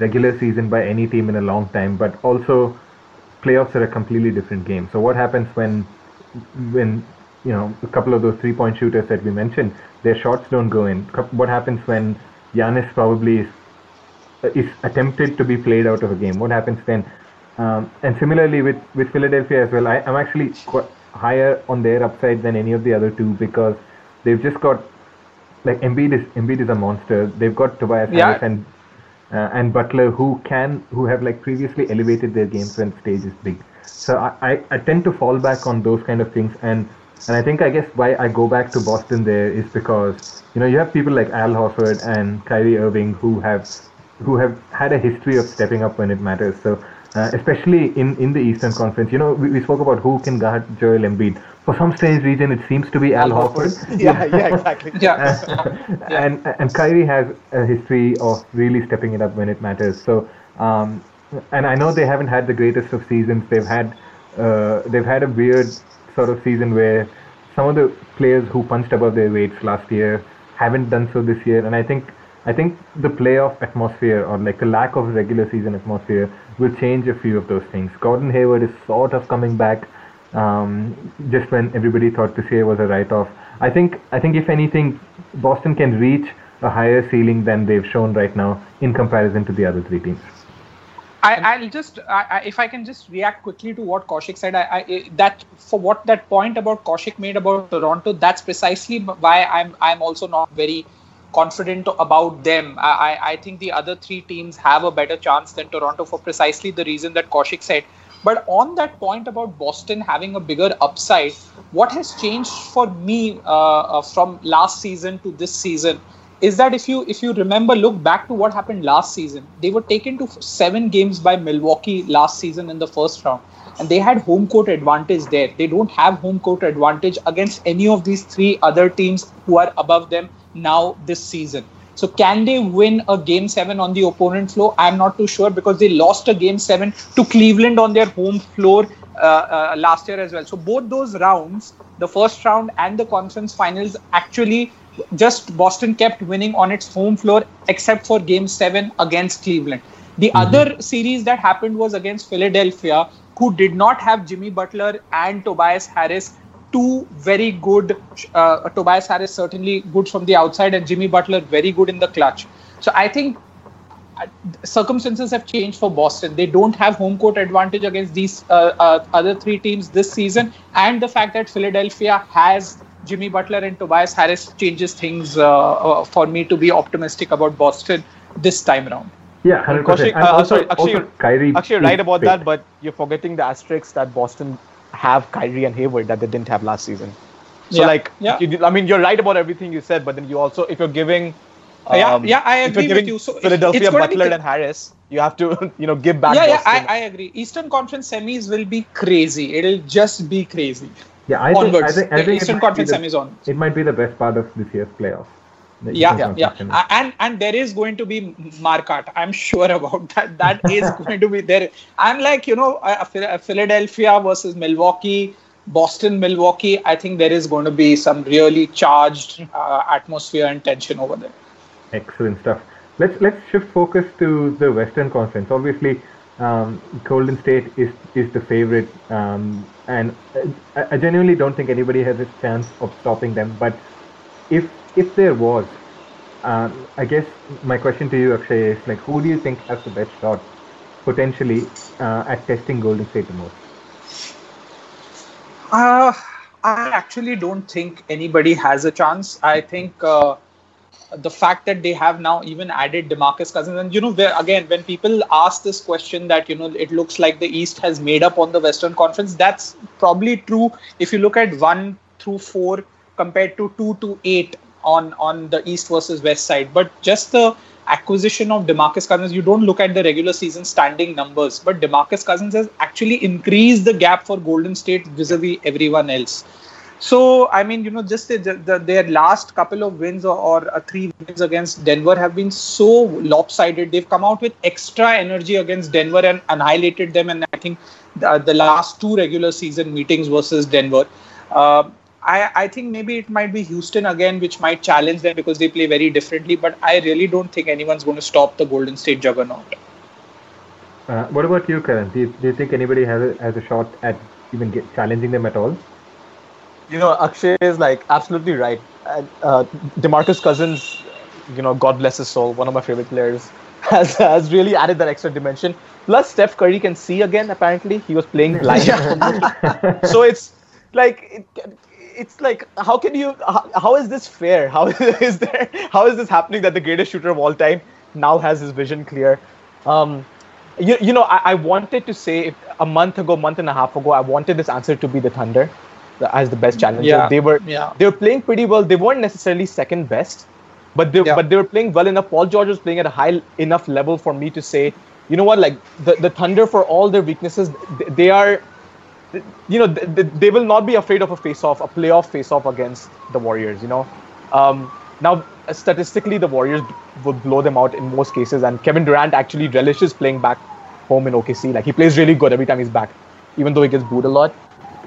regular season by any team in a long time, but also playoffs are a completely different game. So what happens when when you know a couple of those three point shooters that we mentioned, their shots don't go in? What happens when Giannis probably is, is attempted to be played out of a game? What happens then? Um, and similarly with with Philadelphia as well, I, I'm actually quite higher on their upside than any of the other two because they've just got like Embiid is Embiid is a monster. They've got Tobias Yeah. Harris and uh, and Butler who can who have like previously elevated their games when stage is big. So I, I, I tend to fall back on those kind of things and and I think I guess why I go back to Boston there is because you know you have people like Al Horford and Kyrie Irving who have who have had a history of stepping up when it matters. So uh, especially in, in the Eastern Conference, you know we, we spoke about who can guard Joel Embiid. For some strange reason, it seems to be Al, Horford. yeah, yeah, exactly. Yeah. and and Kyrie has a history of really stepping it up when it matters. So, um, and I know they haven't had the greatest of seasons. They've had uh, they've had a weird sort of season where some of the players who punched above their weights last year haven't done so this year, and I think I think the playoff atmosphere or like the lack of regular season atmosphere will change a few of those things. Gordon Hayward is sort of coming back um, just when everybody thought this year was a write-off. I think I think if anything, Boston can reach a higher ceiling than they've shown right now in comparison to the other three teams. I, will just, I, I, if I can just react quickly to what Kaushik said, I, that for what that point about Kaushik made about Toronto, that's precisely why I'm, I'm also not very confident about them. I, I think the other three teams have a better chance than Toronto for precisely the reason that Kaushik said. But on that point about Boston having a bigger upside, what has changed for me uh, uh, from last season to this season is that if you if you remember, look back to what happened last season, they were taken to seven games by Milwaukee last season in the first round, and they had home court advantage there. They don't have home court advantage against any of these three other teams who are above them now this season. So can they win a game seven on the opponent floor? I'm not too sure because they lost a game seven to Cleveland on their home floor uh, uh, last year as well. So both those rounds, the first round and the conference finals, actually just Boston kept winning on its home floor except for game seven against Cleveland. The mm-hmm. other series that happened was against Philadelphia, who did not have Jimmy Butler and Tobias Harris two very good. Uh, Tobias Harris certainly good from the outside, and Jimmy Butler very good in the clutch. So I think uh, circumstances have changed for Boston. They don't have home court advantage against these uh, uh, other three teams this season, and the fact that Philadelphia has Jimmy Butler and Tobias Harris changes things uh, uh, for me to be optimistic about Boston this time around. Yeah, 100%. Kaushik, uh, also, sorry, actually, also Kyrie actually, you're right about that, but you're forgetting the asterisks that Boston have Kyrie and Hayward that they didn't have last season. So yeah, like, yeah. You, I mean, you're right about everything you said, but then you also, if you're giving, um, yeah, yeah, I if you're agree giving with you. So Philadelphia, it's Butler, be, and Harris, you have to, you know, give back. yeah, yeah, I, I agree. Eastern Conference semis will be crazy. It'll just be crazy. Yeah, I think, I think, I think it Eastern might be Conference the- semis on. It might be the best part of this year's playoff. Yeah, yeah, yeah. And and there is going to be Markat. I'm sure about that. That is going to be there. I'm like, you know, uh, Philadelphia versus Milwaukee, Boston, Milwaukee. I think there is going to be some really charged uh, atmosphere and tension over there. Excellent stuff. Let's let's shift focus to the Western Conference. Obviously, um, Golden State is is the favorite, um, and uh, I, I genuinely don't think anybody has a chance of stopping them. But if if there was, um, I guess my question to you, Akshay, is like, who do you think has the best shot potentially uh, at testing Golden State the most? Uh, I actually don't think anybody has a chance. I think uh, the fact that they have now even added Demarcus Cousins, and you know, again, when people ask this question that you know it looks like the East has made up on the Western Conference, that's probably true if you look at one through four compared to two to eight on on the East versus West side. But just the acquisition of Demarcus Cousins, you don't look at the regular season standing numbers, but Demarcus Cousins has actually increased the gap for Golden State vis-a-vis everyone else. So I mean, you know, just the, the, their last couple of wins or, or uh, three wins against Denver have been so lopsided. They've come out with extra energy against Denver and annihilated them. And I think the, the last two regular season meetings versus Denver. Uh, I, I think maybe it might be Houston again, which might challenge them because they play very differently. But I really don't think anyone's going to stop the Golden State juggernaut. Uh, what about you, Karan? Do you, do you think anybody has a, has a shot at even get, challenging them at all? You know, Akshay is like absolutely right. Uh, Demarcus Cousins, you know, God bless his soul, one of my favorite players, has has really added that extra dimension. Plus, Steph Curry can see again. Apparently, he was playing blind. so it's like it, it's like how can you how, how is this fair? How is there how is this happening that the greatest shooter of all time now has his vision clear? Um, you, you know, I, I wanted to say a month ago, month and a half ago, I wanted this answer to be the Thunder as the best challenger. Yeah, They were yeah. they were playing pretty well. They weren't necessarily second best, but they Yeah. but they were playing well enough. Paul George was playing at a high enough level for me to say, you know what, like the, the Thunder for all their weaknesses, they, they are, you know, they, they will not be afraid of a face-off, a playoff face-off against the Warriors. You know, um, now statistically the Warriors would blow them out in most cases, and Kevin Durant actually relishes playing back home in OKC. Like he plays really good every time he's back, even though he gets booed a lot.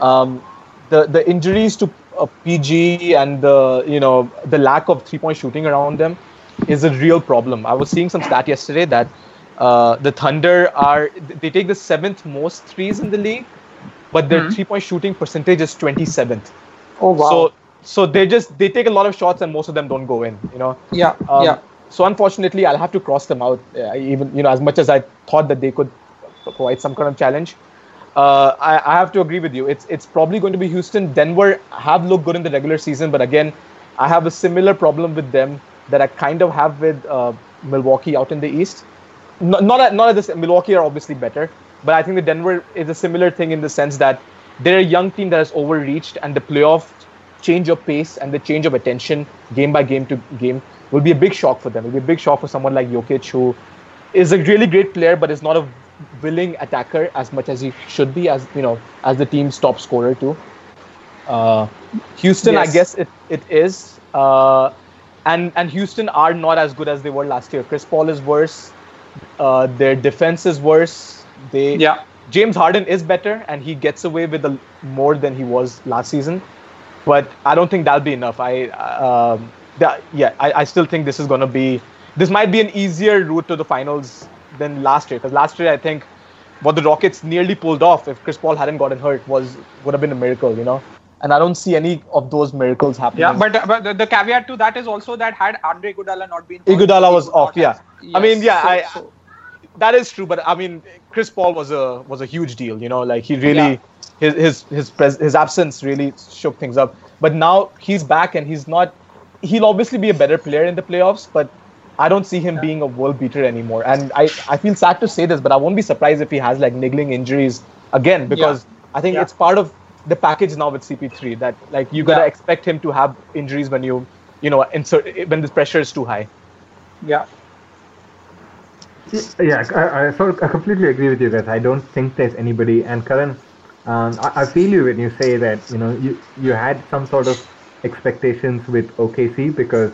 Um, the the injuries to uh, PG and the you know the lack of three point shooting around them is a real problem. I was seeing some stat yesterday that uh, the Thunder are they take the seventh most threes in the league, but their Mhm. three point shooting percentage is twenty seventh. Oh wow. So so they just they take a lot of shots and most of them don't go in. You know. yeah, Um, yeah. So unfortunately, I'll have to cross them out. Uh, even you know, as much as I thought that they could provide some kind of challenge, uh, I, I have to agree with you. It's it's probably going to be Houston. Denver have looked good in the regular season, but again, I have a similar problem with them that I kind of have with uh, Milwaukee out in the East. Not not at, not at this. Milwaukee are obviously better, but I think the Denver is a similar thing in the sense that they're a young team that has overreached, and the playoff change of pace and the change of attention game by game to game will be a big shock for them. It'll be a big shock for someone like Jokic, who is a really great player but is not a willing attacker as much as he should be, as you know, as the team's top scorer too. Uh, Houston, I guess it, it is, uh, and and Houston are not as good as they were last year. Chris Paul is worse. Uh, their defense is worse. They Yeah. James Harden is better and he gets away with a, more than he was last season, but I don't think that'll be enough. I um, that, yeah, I, I still think this is gonna be this might be an easier route to the finals than last year because last year I think what the Rockets nearly pulled off if Chris Paul hadn't gotten hurt was would have been a miracle, you know. And I don't see any of those miracles happening. Yeah, but but the, the caveat to that is also that had Andre Iguodala not been, Iguodala was off, yeah. I mean, yeah, so- I- so- that is true, but I mean, Chris Paul was a was a huge deal. You know, like he really his his his pres- his absence really shook things up. But now he's back and he's not. He'll obviously be a better player in the playoffs, but I don't see him being a world beater anymore. And I I feel sad to say this, but I won't be surprised if he has like niggling injuries again because I think Yeah. it's part of the package now with CP3 that like you gotta Yeah. expect him to have injuries when you you know insert when the pressure is too high. yeah. Yeah, I, I sort of I completely agree with you guys. I don't think there's anybody. And Karan, um, I, I feel you when you say that you know you you had some sort of expectations with OKC because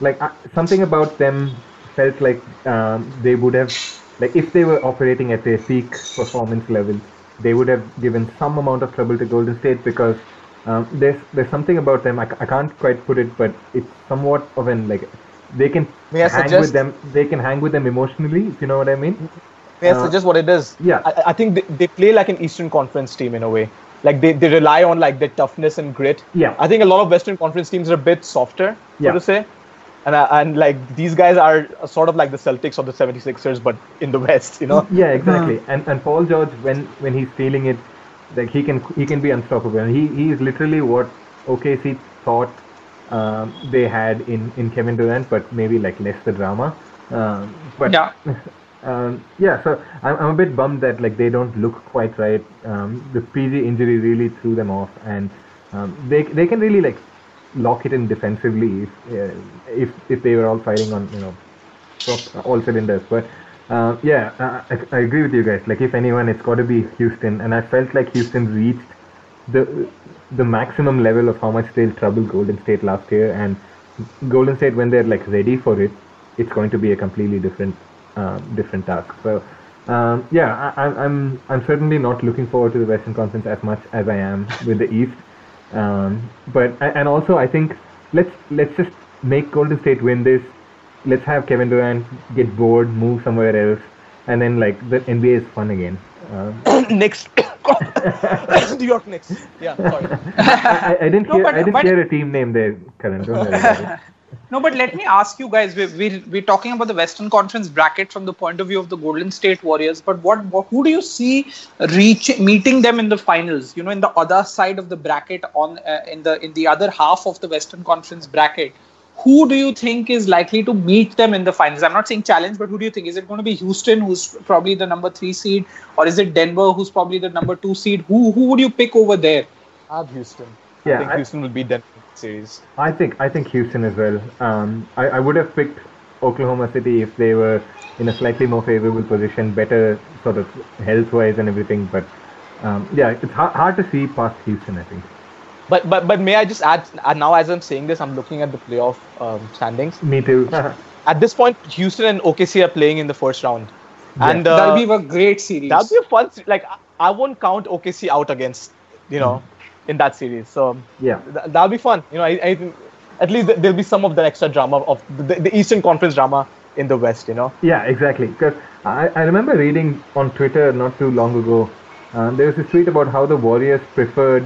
like I, something about them felt like um, they would have like if they were operating at their peak performance level, they would have given some amount of trouble to Golden State because um, there's there's something about them I, I can't quite put it, but it's somewhat of an like they can May I hang with them. They can hang with them emotionally, if you know what I mean. May I Uh, suggest what it is? yeah. I, I think they, they play like an Eastern Conference team in a way. Like they, they rely on like their toughness and grit. Yeah. I think a lot of Western Conference teams are a bit softer, so Yeah. to say. And, I, and like these guys are sort of like the Celtics or the 76ers, but in the West, you know? Yeah, exactly. And and Paul George, when when he's feeling it, like he can he can be unstoppable. He he is literally what OKC thought um, they had in in Kevin Durant, but maybe like less the drama. Um, but Yeah. um, yeah, so I'm, I'm a bit bummed that like they don't look quite right. Um, the PG injury really threw them off, and um, they they can really like lock it in defensively if uh, if if they were all firing on you know all cylinders. But uh, yeah, I, I agree with you guys. Like if anyone, it's got to be Houston, and I felt like Houston reached the the maximum level of how much they'll trouble Golden State last year, and Golden State when they're like ready for it, it's going to be a completely different um, different task. So. Um, yeah, I, I'm I'm I'm certainly not looking forward to the Western Conference as much as I am with the East. Um, but and also I think let's let's just make Golden State win this. Let's have Kevin Durant get bored, move somewhere else, and then like the NBA is fun again. Um, Knicks. New York Knicks. Yeah, sorry. I, I, I didn't No, hear but- I didn't but- hear a team name there, Karan. Don't worry about it. No, but let me ask you guys. We we we're talking about the Western Conference bracket from the point of view of the Golden State Warriors. But what, what who do you see reach meeting them in the finals? You know, in the other side of the bracket, on uh, in the in the other half of the Western Conference bracket, who do you think is likely to meet them in the finals? I'm not saying challenge, but who do you think? Is it going to be Houston, who's probably the number three seed, or is it Denver, who's probably the number two seed? Who who would you pick over there? I have Houston. Yeah, I think I- Houston will beat Denver in the series. I think I think Houston as well. Um, I, I would have picked Oklahoma City if they were in a slightly more favorable position, better sort of health wise and everything. But um, yeah, it's hard, hard to see past Houston. I think. But but but may I just add? uh, Now, as I'm saying this, I'm looking at the playoff um, standings. Me too. At this point, Houston and OKC are playing in the first round, and uh, That'll be a great series. that'll be a fun. se- Like I- I won't count OKC out against you know in that series. So Yeah. th- that'll be fun. You know, I, I think at least there'll be some of the extra drama of the, the Eastern Conference drama in the West. You know. Yeah, exactly. Because I, I remember reading on Twitter not too long ago, uh, there was a tweet about how the Warriors preferred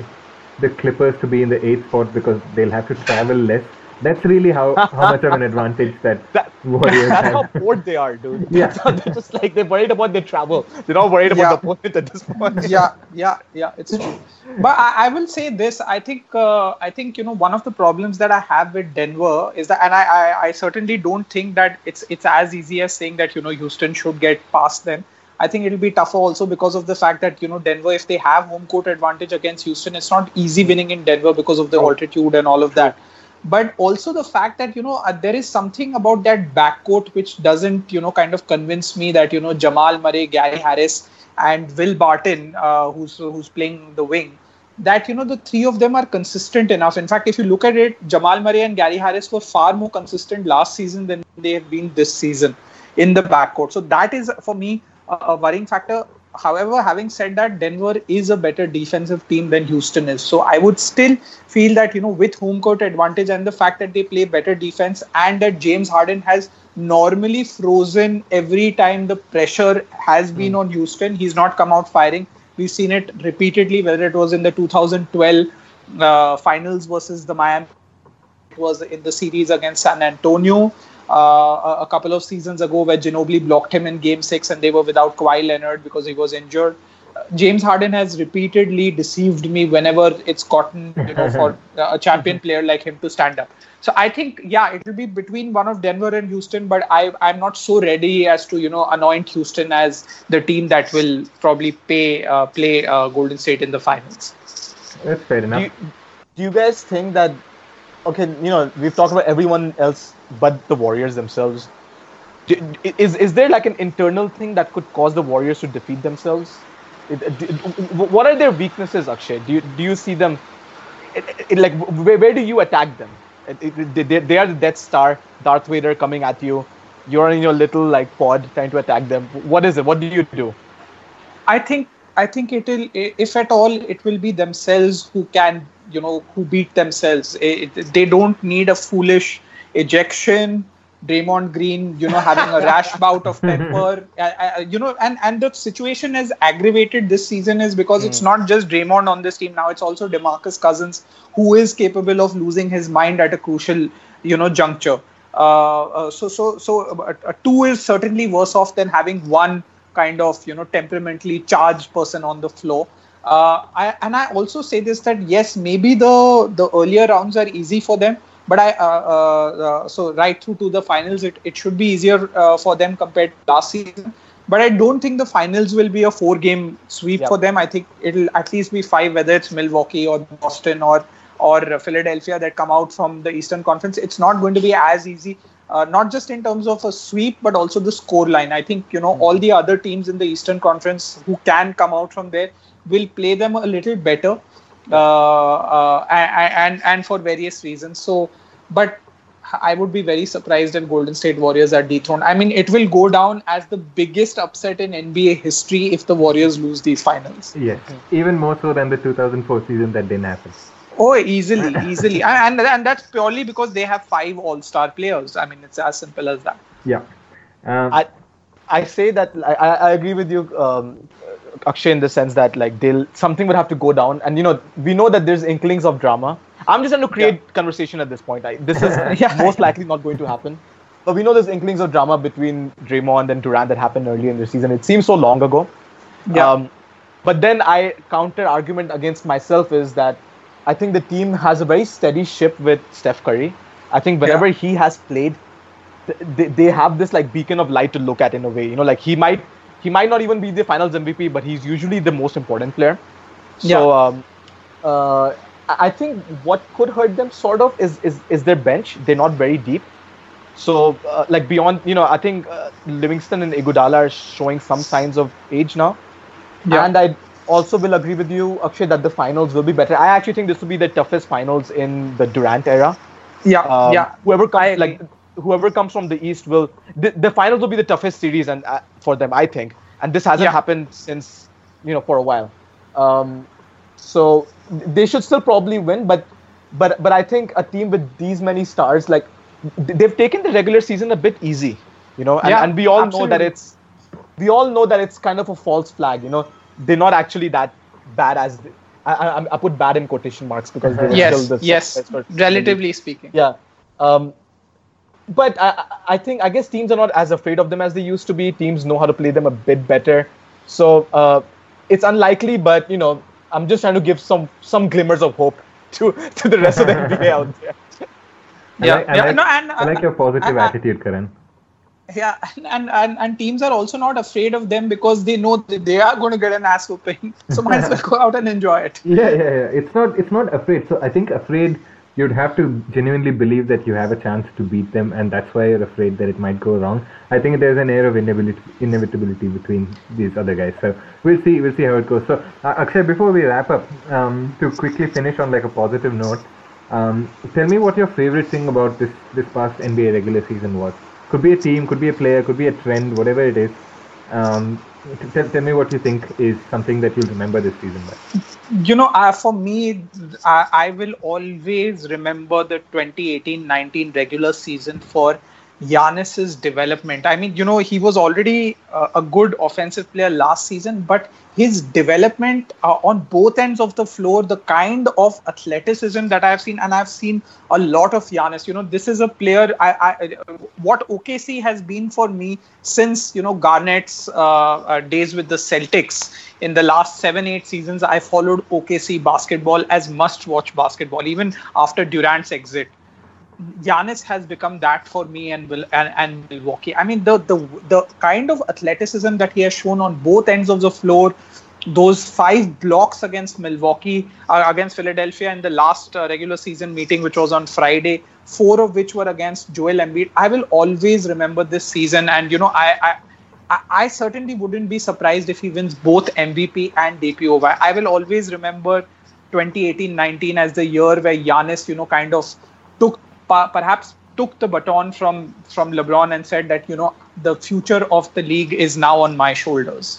the Clippers to be in the eighth spot because they'll have to travel less. That's really how, how much of an advantage that, That, Warriors that's how have. bored they are, dude. Yeah. That's how they're just like they're worried about their travel. They're not worried about Yeah. the opponent at this point. yeah yeah yeah it's true but I, I will say this i think uh, i think you know one of the problems that i have with denver is that and I, I i certainly don't think that it's it's as easy as saying that you know houston should get past them i think it'll be tougher also because of the fact that you know denver if they have home court advantage against houston it's not easy winning in denver because of the altitude and all of that but also the fact that you know uh, there is something about that backcourt which doesn't you know kind of convince me that you know Jamal Murray, Gary Harris, and Will Barton, uh, who's who's playing the wing, that you know the three of them are consistent enough. In fact, if you look at it, Jamal Murray and Gary Harris were far more consistent last season than they have been this season in the backcourt. So that is for me a, worrying factor. However, having said that, Denver is a better defensive team than Houston is. So I would still feel that, you know, with home court advantage and the fact that they play better defense and that James Harden has normally frozen every time the pressure has been on Houston. He's not come out firing. We've seen it repeatedly, whether it was in the 2012 uh, finals versus the Miami, it was in the series against San Antonio uh, a- a couple of seasons ago where Ginobili blocked him in game six and they were without Kawhi Leonard because he was injured. Uh, James Harden has repeatedly deceived me whenever it's gotten, you know, for a champion player like him to stand up. So I think, yeah, it will be between one of Denver and Houston, but I, I'm not so ready as to, you know, anoint Houston as the team that will probably pay, uh, play uh, Golden State in the finals. That's fair do enough. you, do you guys think that okay you know we've talked about everyone else but the warriors themselves do, is is there like an internal thing that could cause the warriors to defeat themselves? What are their weaknesses akshay? Do you do you see them like where, where do you attack them? They, they are the death star darth vader coming at you. You're in your little like pod trying to attack them. What is it? What do you do? I think I think it will, if at all, it will be themselves who can, you know, who beat themselves. They don't need a foolish ejection. Draymond Green, you know, having a rash bout of temper, uh, uh, you know, and and the situation is aggravated this season is because it's not just Draymond on this team now; it's also Demarcus Cousins, who is capable of losing his mind at a crucial, you know, juncture. Uh, uh, so so so uh, uh, two is certainly worse off than having one kind of you know temperamentally charged person on the floor. Uh, I, and I also say this that yes, maybe the the earlier rounds are easy for them, but I uh, uh, uh, so right through to the finals, it, it should be easier uh, for them compared to last season. But I don't think the finals will be a four game sweep for them. I think it'll at least be five, whether it's Milwaukee or Boston or or Philadelphia that come out from the Eastern Conference. It's not going to be as easy. Uh, not just in terms of a sweep, but also the score line. I think you know all the other teams in the Eastern Conference who can come out from there will play them a little better, and, and and for various reasons. So, but I would be very surprised if Golden State Warriors are dethroned. I mean, it will go down as the biggest upset in NBA history if the Warriors lose these finals. Yes, even more so than the 2004 season that didn't happen. Oh, easily, easily, and and that's purely because they have five All-Star players. I mean, it's as simple as that. Yeah. Um, I I say that I, I agree with you, um, Akshay, in the sense that like they'll something would have to go down, and you know we know that there's inklings of drama. I'm just trying to create conversation at this point. I, this is Yeah. most likely not going to happen, but we know there's inklings of drama between Draymond and Durant that happened early in the season. It seems so long ago. Yeah. Um, but then I counter argument against myself is that I think the team has a very steady ship with Steph Curry. I think whenever he has played, they, they have this like beacon of light to look at in a way. You know, like he might he might not even be the Finals MVP, but he's usually the most important player. So Yeah. um, uh, I think what could hurt them sort of is is is their bench. They're not very deep. So uh, like beyond, you know, I think uh, Livingston and Iguodala are showing some signs of age now. Yeah. And I also will agree with you, Akshay, that the finals will be better. I actually think this will be the toughest finals in the Durant era. Yeah, Um, yeah. Whoever comes, like whoever comes from the East will. The, the finals will be the toughest series and uh, for them, I think. And this hasn't Yeah. happened since you know for a while. Um, So they should still probably win, but but but I think a team with these many stars, like they've taken the regular season a bit easy, you know, and, Yeah, and we all know that it's we all know that it's kind of a false flag, you know. They're not actually that bad as they, I, I, I put bad in quotation marks because they Yes, still the yes, relatively speaking. yeah. Um, but I, I- I think I guess teams are not as afraid of them as they used to be. Teams know how to play them a bit better. So uh, it's unlikely, but you know, I'm just trying to give some some glimmers of hope to to the rest of the NBA out there. I Yeah, like, I yeah, like, no, and I like your positive I- I- attitude, Karan. Yeah, and, and and teams are also not afraid of them because they know that they are going to get an ass whooping. So might as well go out and enjoy it. Yeah, yeah, yeah. It's not. It's not afraid. So I think afraid. You'd have to genuinely believe that you have a chance to beat them, and that's why you're afraid that it might go wrong. I think there's an air of inevitability, between these other guys. So we'll see. We'll see how it goes. So uh, Akshay, before we wrap up, um, to quickly finish on like a positive note, um, tell me what your favorite thing about this this past NBA regular season was. Could be a team, could be a player, could be a trend, whatever it is. Um, tell, tell me what you think is something that you'll remember this season by. You know, uh, for me, I, I will always remember the 2018-19 regular season for Giannis's development. I mean, you know, he was already uh, a good offensive player last season, but his development uh, on both ends of the floor, the kind of athleticism that I've seen, and I've seen a lot of Giannis. You know, this is a player. I, I what OKC has been for me since you know Garnett's uh, uh, days with the Celtics in the last seven eight seasons. I followed OKC basketball as must-watch basketball, even after Durant's exit. Giannis has become that for me and will and, and Milwaukee. I mean the the the kind of athleticism that he has shown on both ends of the floor, those five blocks against Milwaukee uh, against Philadelphia in the last uh, regular season meeting, which was on Friday, four of which were against Joel Embiid. I will always remember this season, and you know I. I I- certainly wouldn't be surprised if he wins both MVP and DPOY. I will always remember 2018-19 as the year where Giannis, you know, kind of took pa- perhaps took the baton from from LeBron and said that you know the future of the league is now on my shoulders.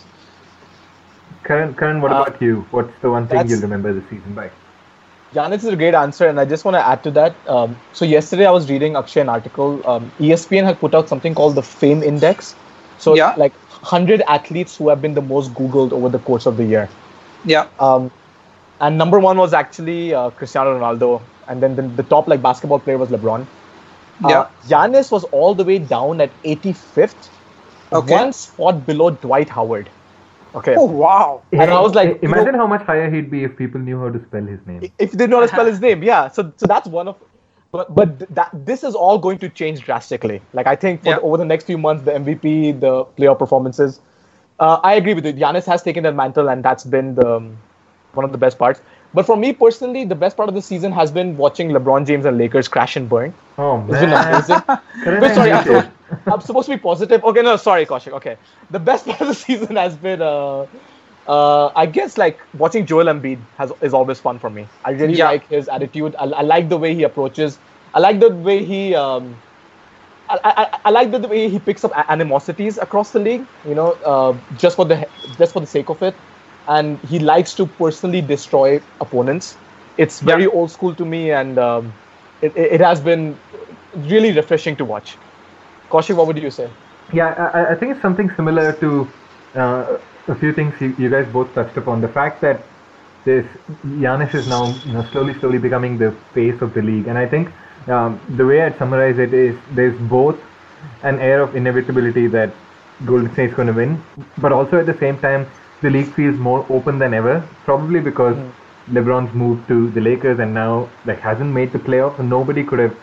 Karan, Karan, what Uh, about you? What's the one thing you'll remember this season by? Giannis is a great answer, and I just want to add to that. Um, so yesterday I was reading Akshay an article. Um, ESPN had put out something called the Fame Index. So Yeah. like 100 athletes who have been the most Googled over the course of the year. Yeah, Um, and number one was actually uh, Cristiano Ronaldo, and then the, the top like basketball player was LeBron. Uh, Yeah. Giannis was all the way down at 85th, Okay. one spot below Dwight Howard. Okay. Oh wow! And I was like, I- you know- imagine how much higher he'd be if people knew how to spell his name. if they know how to spell his name, yeah. So, so that's one of, but but that this is all going to change drastically. Like I think for Yeah. the, over the next few months, the MVP, the playoff performances, uh, I agree with you. Giannis has taken that mantle, and that's been the um, one of the best parts. But for me personally, the best part of the season has been watching LeBron James and Lakers crash and burn. Oh It's been man! amazing. Karan, Wait, I sorry, I'm supposed, I'm supposed to be positive. Okay, no, sorry, Kaushik. Okay, the best part of the season has been, uh, uh, I guess, like watching Joel Embiid has is always fun for me. I really Yeah. like his attitude. I, I like the way he approaches. I like the way he. Um, I, I, I like the, the way he picks up animosities across the league. You know, uh, just for the just for the sake of it, and he likes to personally destroy opponents. It's very old school to me, and um, it, it it has been really refreshing to watch. Kaushik, what would you say? Yeah, I, I- I think it's something similar to uh, a few things you, you guys both touched upon. The fact that this Giannis is now you know slowly, slowly becoming the face of the league, and I think um, the way I'd summarize it is there's both an air of inevitability that Golden State's going to win, but also at the same time the league feels more open than ever. Probably because LeBron's moved to the Lakers and now like hasn't made the playoffs. and Nobody could have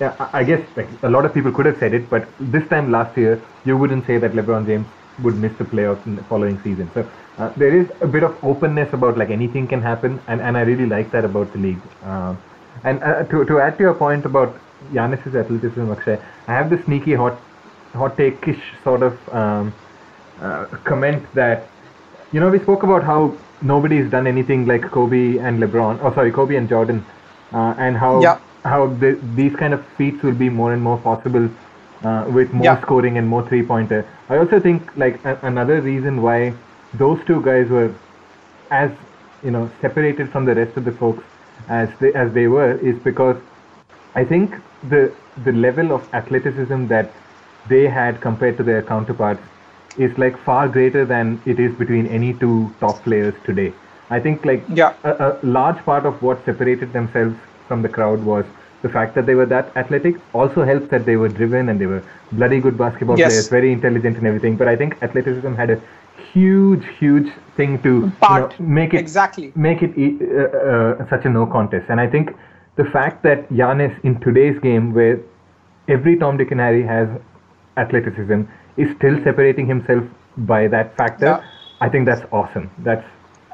yeah, I guess like a lot of people could have said it, but this time last year, you wouldn't say that LeBron James would miss the playoffs in the following season. So uh, there is a bit of openness about like anything can happen, and, and I really like that about the league. Um, and uh, to to add to your point about Giannis's athleticism, Akshay, I have this sneaky hot hot take-ish sort of um, uh, comment that you know we spoke about how nobody's done anything like Kobe and LeBron, oh sorry, Kobe and Jordan, uh, and how Yeah. how the, these kind of feats will be more and more possible uh, with more Yeah. scoring and more three-pointer. I also think like a- another reason why those two guys were as you know separated from the rest of the folks as they as they were is because I think the the level of athleticism that they had compared to their counterparts is like far greater than it is between any two top players today. I think like Yeah. a, a large part of what separated themselves from the crowd was the fact that they were that athletic. Also helps that they were driven and they were bloody good basketball Yes. players, very intelligent and everything. But I think athleticism had a huge, huge thing to you know, make it Exactly. make it uh, uh, such a no contest. And I think the fact that Giannis in today's game, where every Tom, Dick, and Harry has athleticism, is still separating himself by that factor. Yeah. I think that's awesome. That's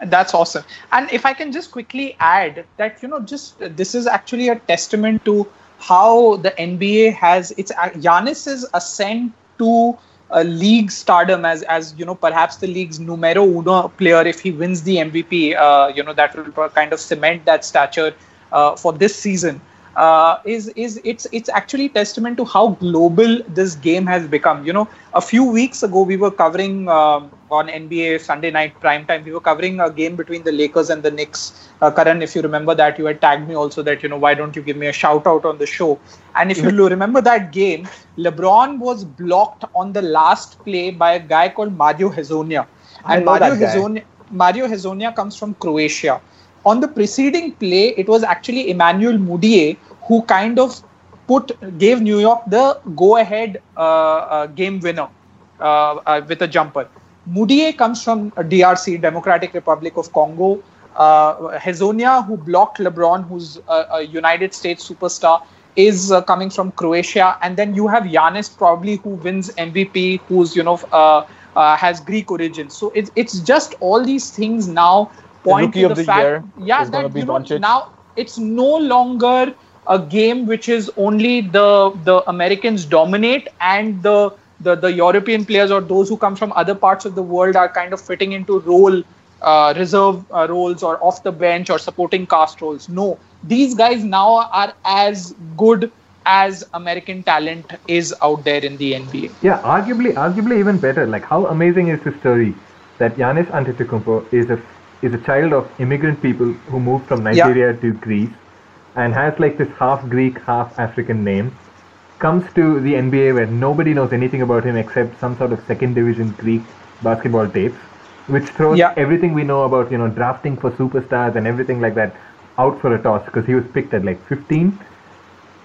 That's awesome. And if I can just quickly add that, you know, just uh, this is actually a testament to how the NBA has its uh, Giannis's ascent to a league stardom as as you know perhaps the league's numero uno player if he wins the MVP. Uh, you know that will kind of cement that stature uh, for this season. Uh, is is it's it's actually testament to how global this game has become. You know, a few weeks ago we were covering um, on NBA Sunday Night Prime Time. We were covering a game between the Lakers and the Knicks. Uh, Karan, if you remember that, you had tagged me also that you know why don't you give me a shout out on the show? And if you remember that game, LeBron was blocked on the last play by a guy called Mario Hezonja, and Mario. Hezonja Mario Hezonja comes from Croatia. On the preceding play, it was actually Emmanuel Mudiay who kind of put gave New York the go-ahead uh, uh, game winner uh, uh, with a jumper. Mudiay comes from DRC, Democratic Republic of Congo. Uh, Hezonja, who blocked LeBron, who's a, a United States superstar, is uh, coming from Croatia, and then you have Giannis probably who wins MVP, who's you know has Greek origins. So it's it's just all these things now point rookie to of the the fact, year yeah, is gonna that be you know, Doncic. now it's no longer a game which is only the the Americans dominate and the the, the European players or those who come from other parts of the world are kind of fitting into role uh, reserve uh, roles or off the bench or supporting cast roles. No, these guys now are as good as American talent is out there in the NBA. yeah, arguably, arguably even better. Like how amazing is the story that Giannis Antetokounmpo is a is a child of immigrant people who moved from Yeah. Nigeria to Greece and has like this half Greek, half African name. Comes to the NBA where nobody knows anything about him except some sort of second division Greek basketball tapes, which throws Yeah. everything we know about you know drafting for superstars and everything like that out for a toss because he was picked at like 15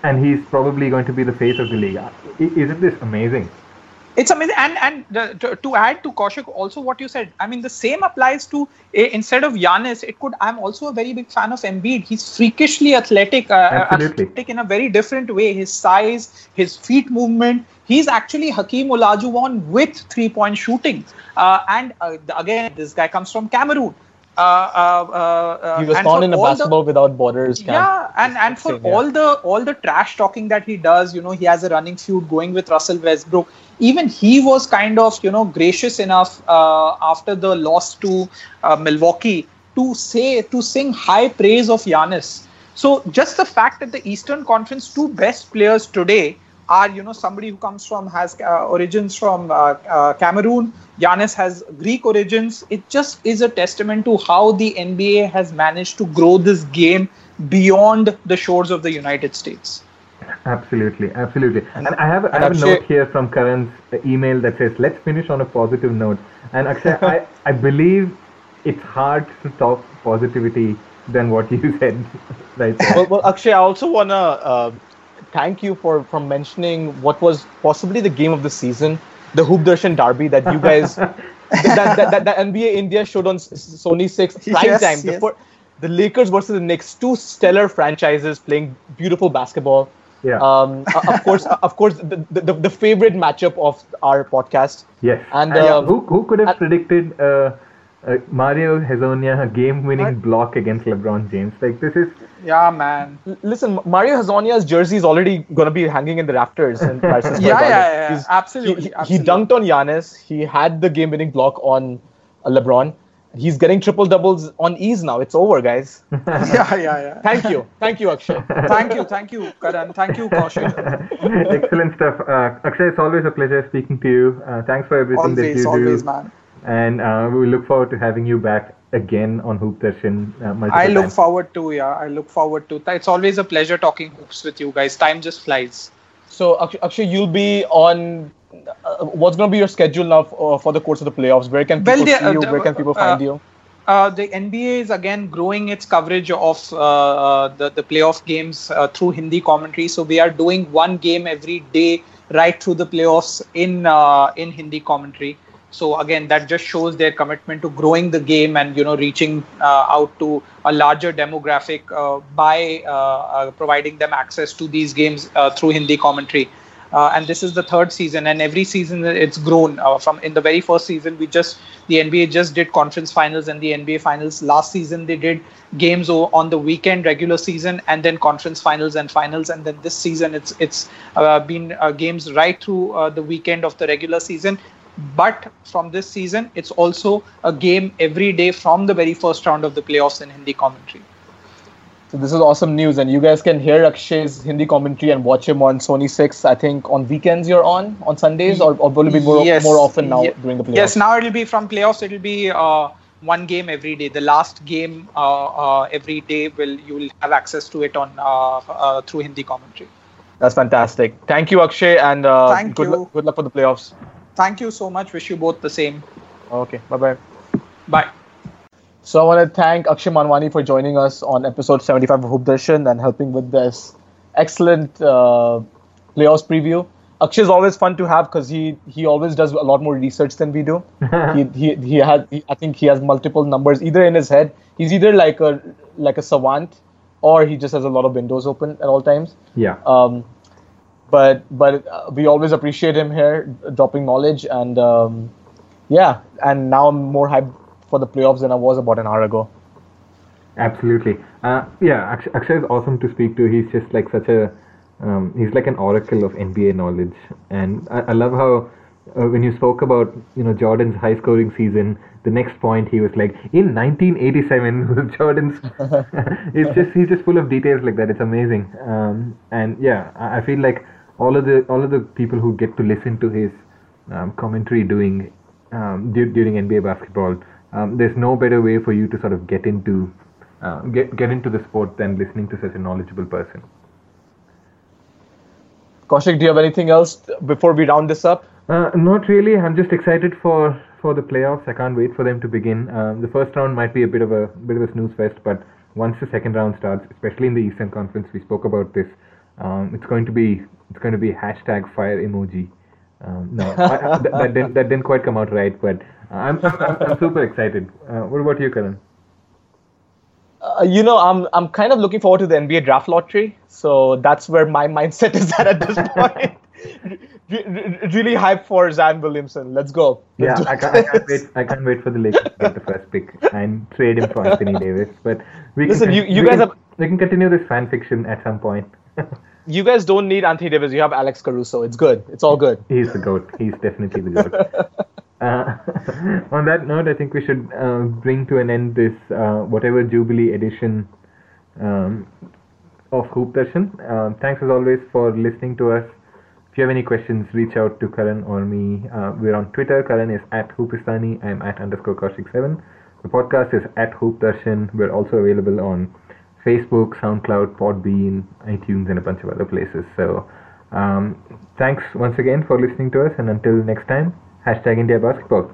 and he's probably going to be the face of the league. Isn't this amazing? It's amazing, and and the, to, to add to Kaushik, also what you said. I mean, the same applies to eh, instead of Giannis, it could. I'm also a very big fan of Embiid. He's freakishly athletic, uh, athletic in a very different way. His size, his feet movement. He's actually Hakeem Olajuwon with three-point shooting. Uh, and uh, again, this guy comes from Cameroon. Uh, uh, uh, He was found in a all the- basketball without borders camp. yeah, and and for yeah. all the all the trash talking that he does, you know, he has a running feud going with Russell Westbrook. Even he was kind of you know gracious enough uh, after the loss to uh, Milwaukee to say to sing high praise of Giannis. So just the fact that the Eastern Conference two best players today are you know somebody who comes from has uh, origins from uh, uh, Cameroon. Giannis has Greek origins. It just is a testament to how the NBA has managed to grow this game beyond the shores of the United States. Absolutely, absolutely. And, I have I and have a note here from Karan's uh, email that says, "Let's finish on a positive note." And Akshay, I I believe it's hard to top positivity than what you said right there. well, well, Akshay, I also wanna uh, thank you for for mentioning what was possibly the game of the season, the Hoop Darshan Derby that you guys, that, that, that, that NBA India showed on Sony Six prime Yes, time. The, yes. the Lakers versus the Knicks, two stellar franchises playing beautiful basketball. Yeah. Um, of course, of course, the, the, the favorite matchup of our podcast. yes. and, yeah, um, who who could have and- predicted uh, uh, Mario Hezonja a game-winning Right. block against LeBron James? Like this is Yeah, man. L- Listen, Mario Hezonja's jersey is already gonna be hanging in the rafters in Madison Square Yeah, yeah, yeah, absolutely, He, he absolutely. dunked on Giannis. He had the game-winning block on uh, LeBron. He's getting triple doubles on ease now. It's over, guys. yeah, yeah, yeah. Thank you, thank you, Akshay. Thank you, thank you, Karan. Thank you, Kaushik. excellent stuff. Uh, Akshay, it's always a pleasure speaking to you. Uh, thanks for everything that Always, you always, do. man. And uh, we look forward to having you back again on Hoop Darshan. Uh, I look times. forward to yeah. I look forward to. It's always a pleasure talking hoops with you guys. Time just flies. So Akshay, you'll be on. Uh, what's going to be your schedule now for, uh, for, the course of the playoffs? Where can people well, see you? Where can people find you? Uh, the NBA is again growing its coverage of uh, uh, the, the playoff games uh, through Hindi commentary. So we are doing one game every day right through the playoffs in uh, in Hindi commentary. So again, that just shows their commitment to growing the game and you know reaching uh, out to a larger demographic by providing them access to these games through Hindi commentary. Uh, and this is the third season and every season it's grown uh, from in the very first season we just the nba just did conference finals and the nba finals last season they did games on the weekend regular season and then conference finals and finals and then this season it's it's uh, been uh, games right through uh, the weekend of the regular season but from this season it's also a game every day from the very first round of the playoffs in hindi commentary so this is awesome news, and you guys can hear Akshay's Hindi commentary and watch him on Sony Six. I think on weekends you're on on Sundays, or, or will it be more yes. more often now during the playoffs? Yes, now it'll be from playoffs. It'll be uh, one game every day. The last game uh, uh, every day will you will have access to it on uh, uh, through Hindi commentary. That's fantastic. Thank you, Akshay, and uh, Thank good, you. good luck for the playoffs. Thank you so much. Wish you both the same. Okay. Bye bye. Bye. So I want to thank Akshay Manwani for joining us on episode 75 of Hoop Darshan and helping with this excellent uh, playoffs preview. Akshay is always fun to have because he he always does a lot more research than we do. he he he has he, I think he has multiple numbers either in his head. He's either like a like a savant or he just has a lot of windows open at all times. Yeah. Um, but but uh, we always appreciate him here dropping knowledge and um, yeah and now I'm more hyped for the playoffs than I was about an hour ago. Absolutely. Uh, yeah, Akshay is awesome to speak to. He's just like such a, um, he's like an oracle of NBA knowledge. And I, I love how uh, when you spoke about, you know, Jordan's high scoring season, the next point he was like, in 1987 Jordan's. it's just, he's just full of details like that. It's amazing. Um, and yeah, I, I feel like all of the, all of the people who get to listen to his um, commentary doing um, d- during NBA basketball um, there's no better way for you to sort of get into uh, get get into the sport than listening to such a knowledgeable person. Kaushik, do you have anything else before we round this up? Uh, not really. I'm just excited for for the playoffs. I can't wait for them to begin. Um, the first round might be a bit of a bit of a snooze fest, but once the second round starts, especially in the Eastern Conference, we spoke about this. Um, it's going to be it's going to be hashtag fire emoji. Um, no, I, I, that, didn't, that didn't quite come out right, but I'm, I'm, I'm super excited. Uh, what about you, Karan? Uh, you know, I'm I'm kind of looking forward to the NBA draft lottery. So that's where my mindset is at at this point. Re- really hyped for Zion Williamson. Let's go. Let's yeah, I can't, I can't, wait. I can't wait for the Lakers to get the first pick and trade him for Anthony Davis. But we listen. Can, you, you guys can, have. We can continue this fan fiction at some point. You guys don't need Anthony Davis. You have Alex Caruso. It's good. It's all good. He's the goat. He's definitely the goat. Uh, on that note, I think we should uh, bring to an end this uh, whatever Jubilee edition um, of Hoop Darshan. Um, thanks as always for listening to us. If you have any questions, reach out to Karan or me. Uh, we're on Twitter. Karan is at Hoopistani. I'm at underscore Kaushik7. The podcast is at Hoop Darshan. We're also available on Facebook, SoundCloud, Podbean, iTunes, and a bunch of other places. So um, thanks once again for listening to us, and until next time. Hashtag India Basketball.